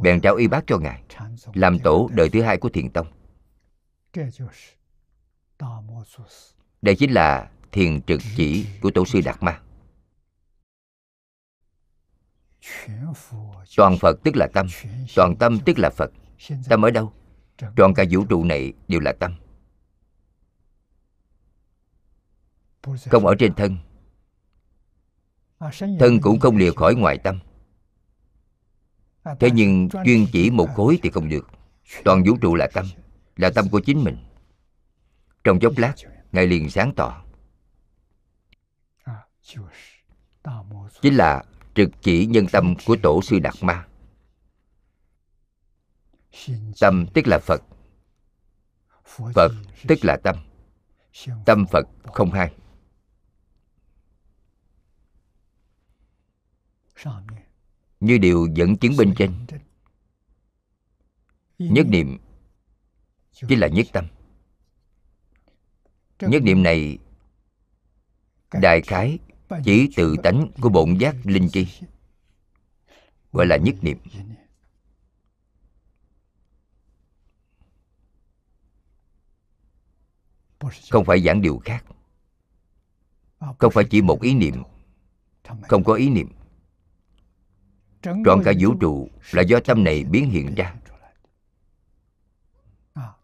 bèn trao y bác cho ngài làm tổ đời thứ hai của thiền tông. Đây chính là thiền trực chỉ của tổ sư đạt ma. Toàn phật tức là tâm toàn tâm tức là phật. Tâm ở đâu? Trọn cả vũ trụ này đều là tâm. Không ở trên thân thân cũng không lìa khỏi ngoại tâm. Thế nhưng chuyên chỉ một khối thì không được. toàn vũ trụ là tâm là tâm của chính mình. Trong chốc lát ngài liền sáng tỏ. Chính là trực chỉ nhân tâm của tổ sư đạt ma. Tâm tức là phật. Phật tức là tâm. Tâm phật không hai như điều dẫn chứng bên trên. Nhất niệm chính là nhất tâm. Nhất niệm này, đại khái chỉ tự tánh của bổn giác linh chi, gọi là nhất niệm. Không phải giảng điều khác. Không phải chỉ một ý niệm. Không có ý niệm trọn cả vũ trụ là do tâm này biến hiện ra.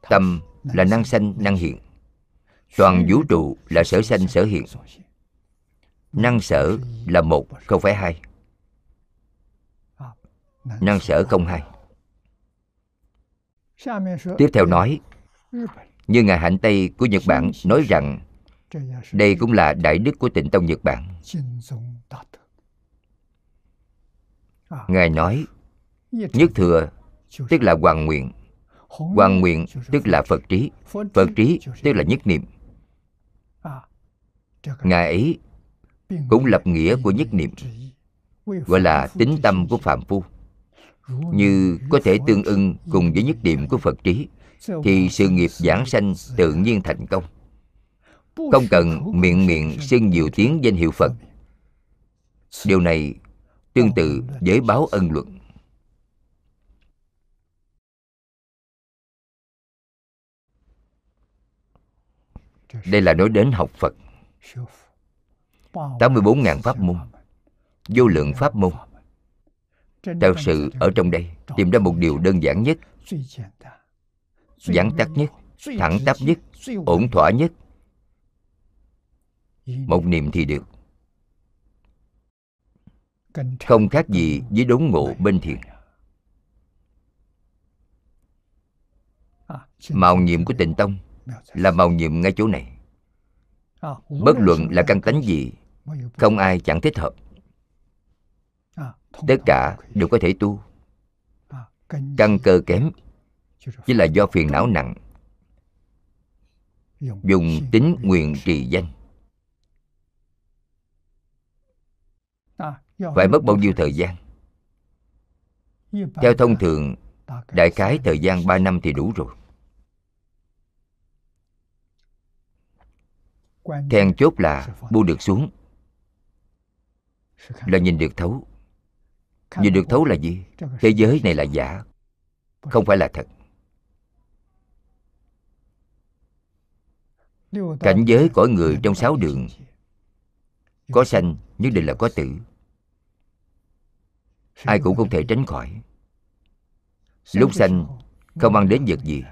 Tâm là năng sanh năng hiện. toàn vũ trụ là sở sanh sở hiện. năng sở là một không phải hai. Năng sở không hai. Tiếp theo nói như ngài hạnh tây của nhật bản nói rằng đây cũng là đại đức của tịnh tông nhật bản ngài nói nhất thừa tức là hoàng nguyện. Hoàng nguyện tức là phật trí phật trí tức là nhất niệm. Ngài ấy cũng lập nghĩa của nhất niệm gọi là tính tâm của phạm phu. Như có thể tương ưng cùng với nhất niệm của phật trí thì sự nghiệp giảng sanh tự nhiên thành công. Không cần miệng miệng xưng nhiều tiếng danh hiệu phật. Điều này tương tự với báo ân luận. Đây là nói đến học phật. 84.000 pháp môn. Vô lượng pháp môn. Thật sự ở trong đây, Tìm ra một điều đơn giản nhất. Giản tắt nhất, Thẳng tắp nhất, Ổn thỏa nhất. Một niệm thì được. Không khác gì với đốn ngộ bên thiền. Màu nhiệm của tịnh tông Là màu nhiệm ngay chỗ này. Bất luận là căn tánh gì, không ai chẳng thích hợp. Tất cả đều có thể tu. Căn cơ kém, chỉ là do phiền não nặng. Dùng tính nguyện trì danh. Phải mất bao nhiêu thời gian? Theo thông thường, đại khái thời gian 3 năm thì đủ rồi. Then chốt là buông được xuống. Là nhìn được thấu. Nhìn được thấu là gì? Thế giới này là giả, không phải là thật. Cảnh giới cõi người trong sáu đường có sanh, nhất định là có tử ai cũng không thể tránh khỏi. Lúc sanh không mang đến vật gì?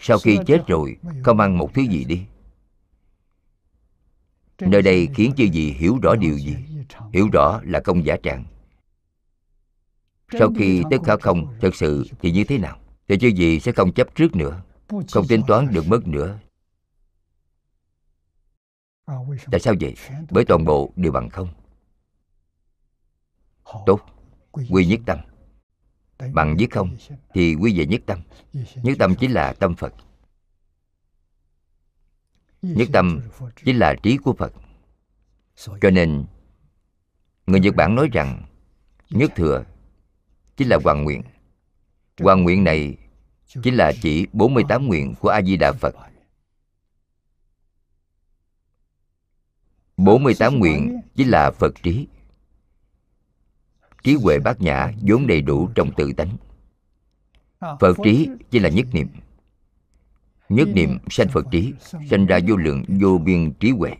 Sau khi chết rồi không mang một thứ gì đi. Nơi đây khiến chư gì hiểu rõ điều gì? Hiểu rõ là công giả trạng sau khi tất cả không thật sự thì như thế nào? Thì chư gì sẽ không chấp trước nữa không tính toán được mất nữa. Tại sao vậy? Bởi toàn bộ đều bằng không tốt quy nhất tâm bằng với không thì quy về nhất tâm nhất tâm chính là tâm phật nhất tâm chính là trí của phật cho nên người nhật bản nói rằng nhất thừa chính là hoàn nguyện hoàn nguyện này chính là chỉ 48 nguyện của a di đà phật 48 nguyện chính là phật trí trí huệ bát nhã vốn đầy đủ trong tự tánh. Phật trí chỉ là nhất niệm. Nhất niệm sanh phật trí, sanh ra vô lượng, vô biên trí huệ.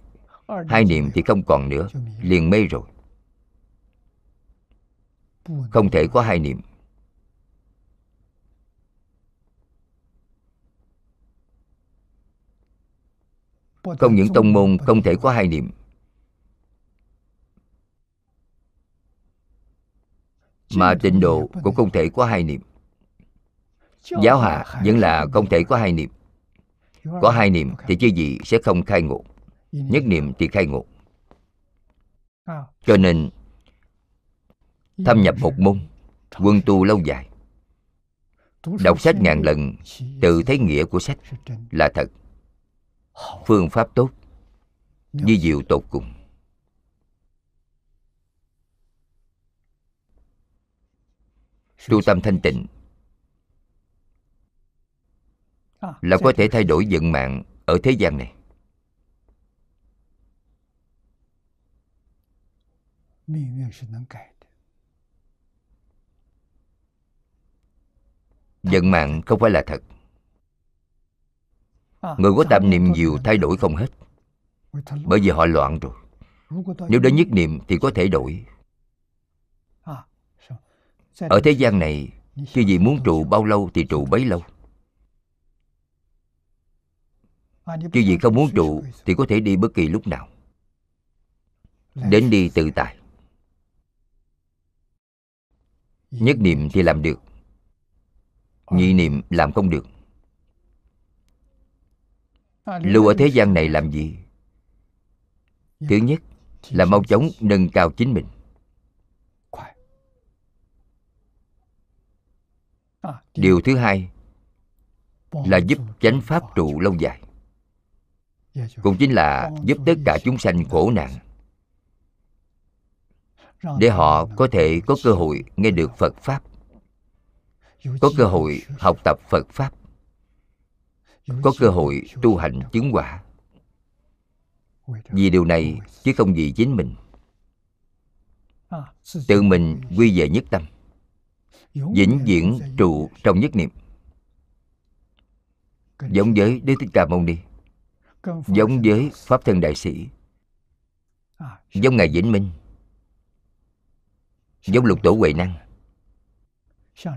Hai niệm thì không còn nữa, liền mê rồi. Không thể có hai niệm. Không những tông môn không thể có hai niệm mà tịnh độ cũng không thể có hai niệm. Giáo hạ vẫn là không thể có hai niệm. có hai niệm thì chứ gì sẽ không khai ngộ. Nhất niệm thì khai ngộ. Cho nên thâm nhập một môn quân tu lâu dài. Đọc sách ngàn lần tự thấy nghĩa của sách là thật. Phương pháp tốt di diệu tột cùng tu tâm thanh tịnh. Là có thể thay đổi vận mạng ở thế gian này. Vận mạng không phải là thật. Người có tạm niệm nhiều thay đổi không hết. Bởi vì họ loạn rồi. Nếu đến nhất niệm thì có thể đổi ở thế gian này chứ gì muốn trụ bao lâu thì trụ bấy lâu. Chứ gì không muốn trụ thì có thể đi bất kỳ lúc nào. Đến đi tự tại. Nhất niệm thì làm được. Nhị niệm làm không được. Lưu ở thế gian này làm gì? Thứ nhất là mau chóng nâng cao chính mình. Điều thứ hai là giúp chánh pháp trụ lâu dài. Cũng chính là giúp tất cả chúng sanh khổ nạn. Để họ có thể có cơ hội nghe được phật pháp. Có cơ hội học tập phật pháp. Có cơ hội tu hành chứng quả. Vì điều này chứ không vì chính mình. Tự mình quy về nhất tâm vĩnh viễn trụ trong nhất niệm. Giống với đức thích ca mâu ni giống với pháp thân đại sĩ giống ngài vĩnh minh giống lục tổ huệ năng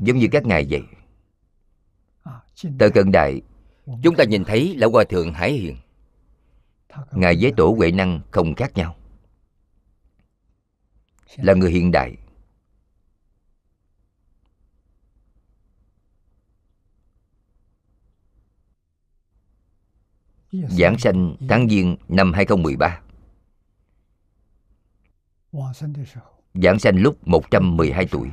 giống như các ngài vậy. Thời cận đại chúng ta nhìn thấy lão hòa thượng hải hiền ngài với tổ huệ năng không khác nhau là người hiện đại Giảng sanh tháng Giêng năm 2013 Giảng sanh lúc 112 tuổi.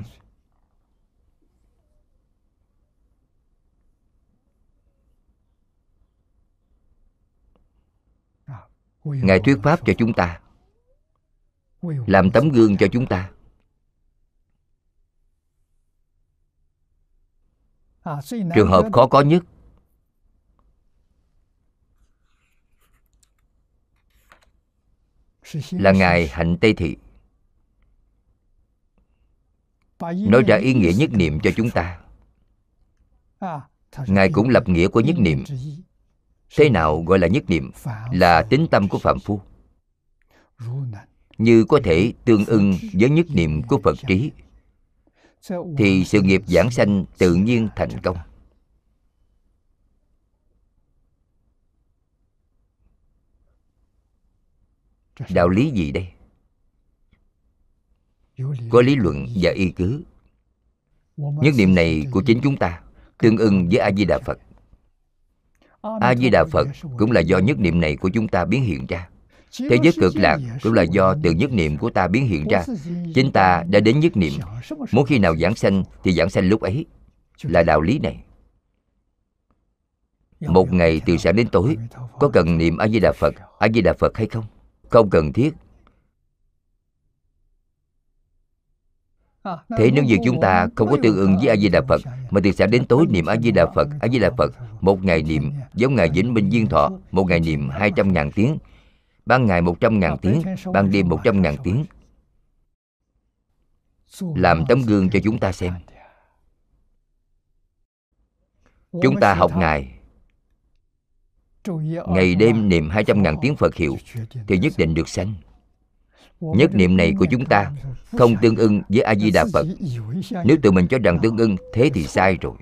Ngài thuyết pháp cho chúng ta. Làm tấm gương cho chúng ta. Trường hợp khó có nhất là ngài hạnh tây thị. Nói ra ý nghĩa nhất niệm cho chúng ta. Ngài cũng lập nghĩa của nhất niệm. Thế nào gọi là nhất niệm? Là tính tâm của phạm phu. Như có thể tương ưng với nhất niệm của phật trí thì sự nghiệp giảng sanh tự nhiên thành công đạo lý gì đây? Có lý luận và y cứ nhất niệm này của chính chúng ta tương ưng với a di đà phật. A di đà phật cũng là do nhất niệm này của chúng ta biến hiện ra. Thế giới cực lạc cũng là do từ nhất niệm của ta biến hiện ra. chính ta đã đến nhất niệm. muốn khi nào giảng sanh thì giảng sanh lúc ấy là đạo lý này. Một ngày từ sáng đến tối có cần niệm a di đà phật a di đà phật hay không không cần thiết. Thế nếu như chúng ta không có tương ưng với a di đà phật mà từ sáng đến tối niệm a di đà phật. A di đà phật một ngày niệm giống ngày vĩnh minh duyên thọ một ngày niệm hai trăm ngàn tiếng. Ban ngày một trăm ngàn tiếng ban đêm một trăm ngàn tiếng. Làm tấm gương cho chúng ta xem. Chúng ta học ngài ngày đêm niệm hai trăm ngàn tiếng phật hiệu thì nhất định được sanh. Nhất niệm này của chúng ta không tương ưng với a di đà phật. nếu tự mình cho rằng tương ưng thế thì sai rồi.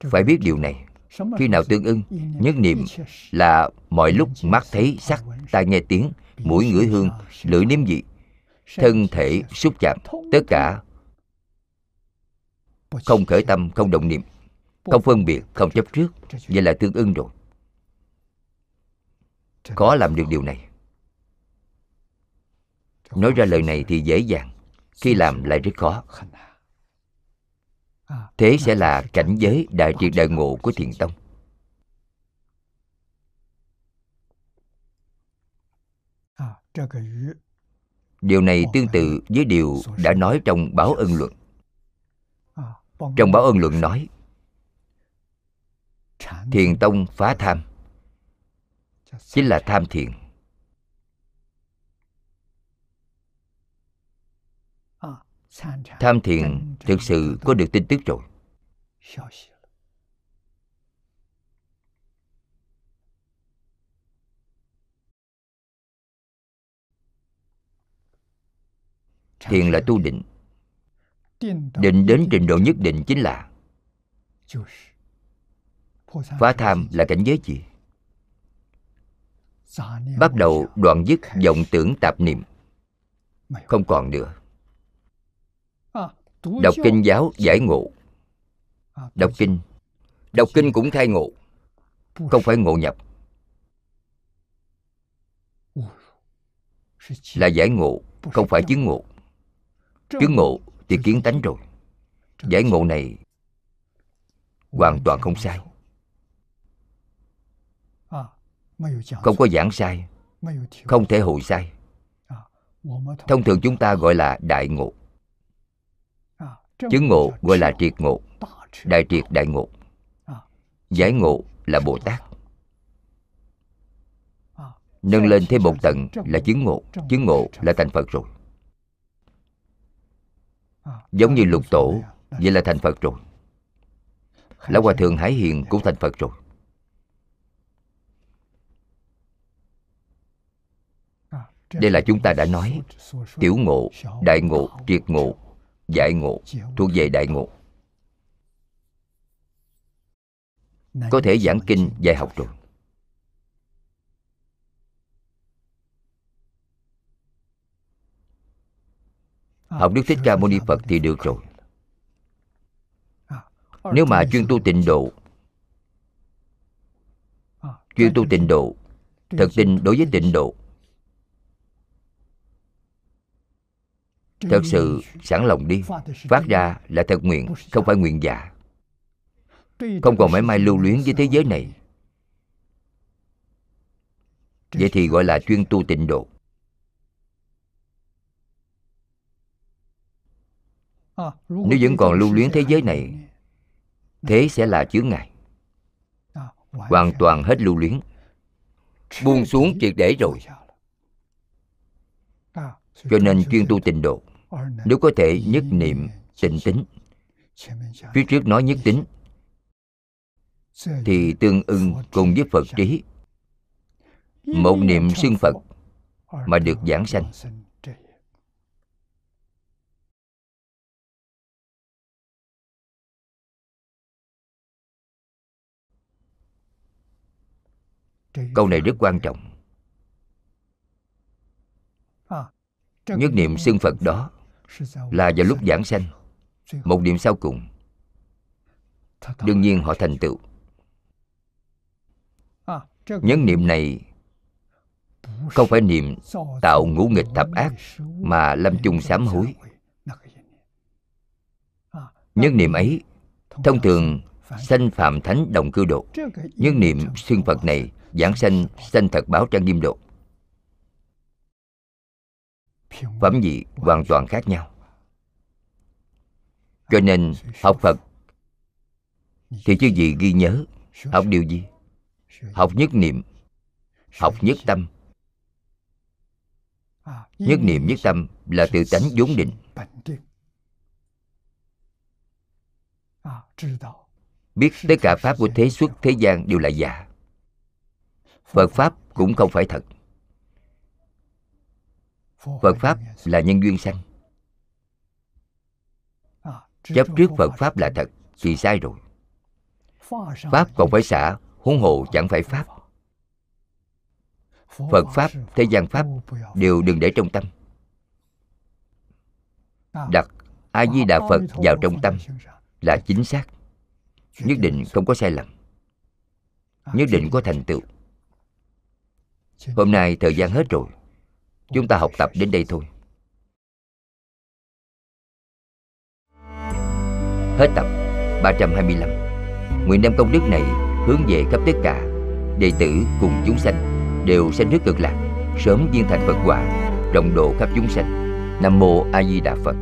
Phải biết điều này. khi nào tương ưng nhất niệm là mọi lúc mắt thấy sắc tai nghe tiếng mũi ngửi hương lưỡi nếm vị thân thể xúc chạm tất cả không khởi tâm không động niệm không phân biệt, không chấp trước. Vậy là tương ưng rồi. Khó làm được điều này. Nói ra lời này thì dễ dàng. Khi làm lại rất khó. Thế sẽ là cảnh giới đại triệt đại ngộ của thiền tông. Điều này tương tự với điều đã nói trong báo ân luận. Trong báo ân luận nói thiền tông phá tham. Chính là tham thiền. Tham thiền thực sự có được tin tức rồi. Thiền là tu định. Định đến trình độ nhất định chính là phá tham là cảnh giới gì? Bắt đầu đoạn dứt vọng tưởng tạp niệm. Không còn nữa. Đọc kinh giáo giải ngộ. Đọc kinh. Đọc kinh cũng khai ngộ. Không phải ngộ nhập. Là giải ngộ, không phải chứng ngộ. Chứng ngộ thì kiến tánh rồi. Giải ngộ này hoàn toàn không sai. Không có giảng sai không thể hội sai thông thường chúng ta gọi là đại ngộ。chứng ngộ gọi là triệt ngộ đại triệt đại ngộ。giải ngộ là bồ tát。nâng lên thêm một tầng là chứng ngộ. chứng ngộ là thành phật rồi. Giống như lục tổ vậy là thành phật rồi. Lão hòa thượng hải hiền cũng thành phật rồi đây là chúng ta đã nói. Tiểu ngộ, đại ngộ triệt ngộ, giải ngộ, thuộc về đại ngộ. Có thể giảng kinh, dạy học rồi. Học đức thích ca mâu ni phật thì được rồi. Nếu mà chuyên tu tịnh độ, chuyên tu tịnh độ thật tình đối với tịnh độ thật sự, sẵn lòng đi. Phát ra là thật nguyện, không phải nguyện giả không còn mãi mai lưu luyến với thế giới này. Vậy thì gọi là chuyên tu tịnh độ. Nếu vẫn còn lưu luyến thế giới này, thế sẽ là chướng ngại. Hoàn toàn hết lưu luyến. Buông xuống triệt để rồi. Cho nên chuyên tu tịnh độ nếu có thể nhất niệm tịnh tính. Phía trước nói nhất tính, thì tương ưng cùng với phật trí. Một niệm xưng phật mà được giảng sanh. Câu này rất quan trọng. Nhất niệm xưng phật đó là vào lúc giảng sanh, một niệm sau cùng. Đương nhiên họ thành tựu. Nhân niệm này không phải niệm tạo ngũ nghịch thập ác mà lâm chung sám hối. Nhân niệm ấy, thông thường sanh phạm thánh đồng cư độ. Nhân niệm xương phật này giảng sanh sanh thật báo trang nghiêm độ phẩm vị hoàn toàn khác nhau. Cho nên học phật thì chứ gì ghi nhớ học điều gì? Học nhất niệm, học nhất tâm. Nhất niệm, nhất tâm là tự tánh vốn định. Biết tất cả pháp của thế xuất, thế gian đều là giả. Phật pháp cũng không phải thật phật pháp là nhân duyên sanh. Chấp trước phật pháp là thật, thì sai rồi. Pháp còn phải xả, huống hồ chẳng phải pháp. Phật pháp, thế gian pháp đều đừng để trong tâm. Đặt a di đà phật vào trong tâm là chính xác. Nhất định không có sai lầm. Nhất định có thành tựu. Hôm nay thời gian hết rồi chúng ta học tập đến đây thôi. Hết tập 325 nguyện đem công đức này hướng về khắp tất cả đệ tử cùng chúng sanh đều sanh nước cực lạc, sớm viên thành phật quả rộng độ khắp chúng sanh. Nam mô a di đà phật.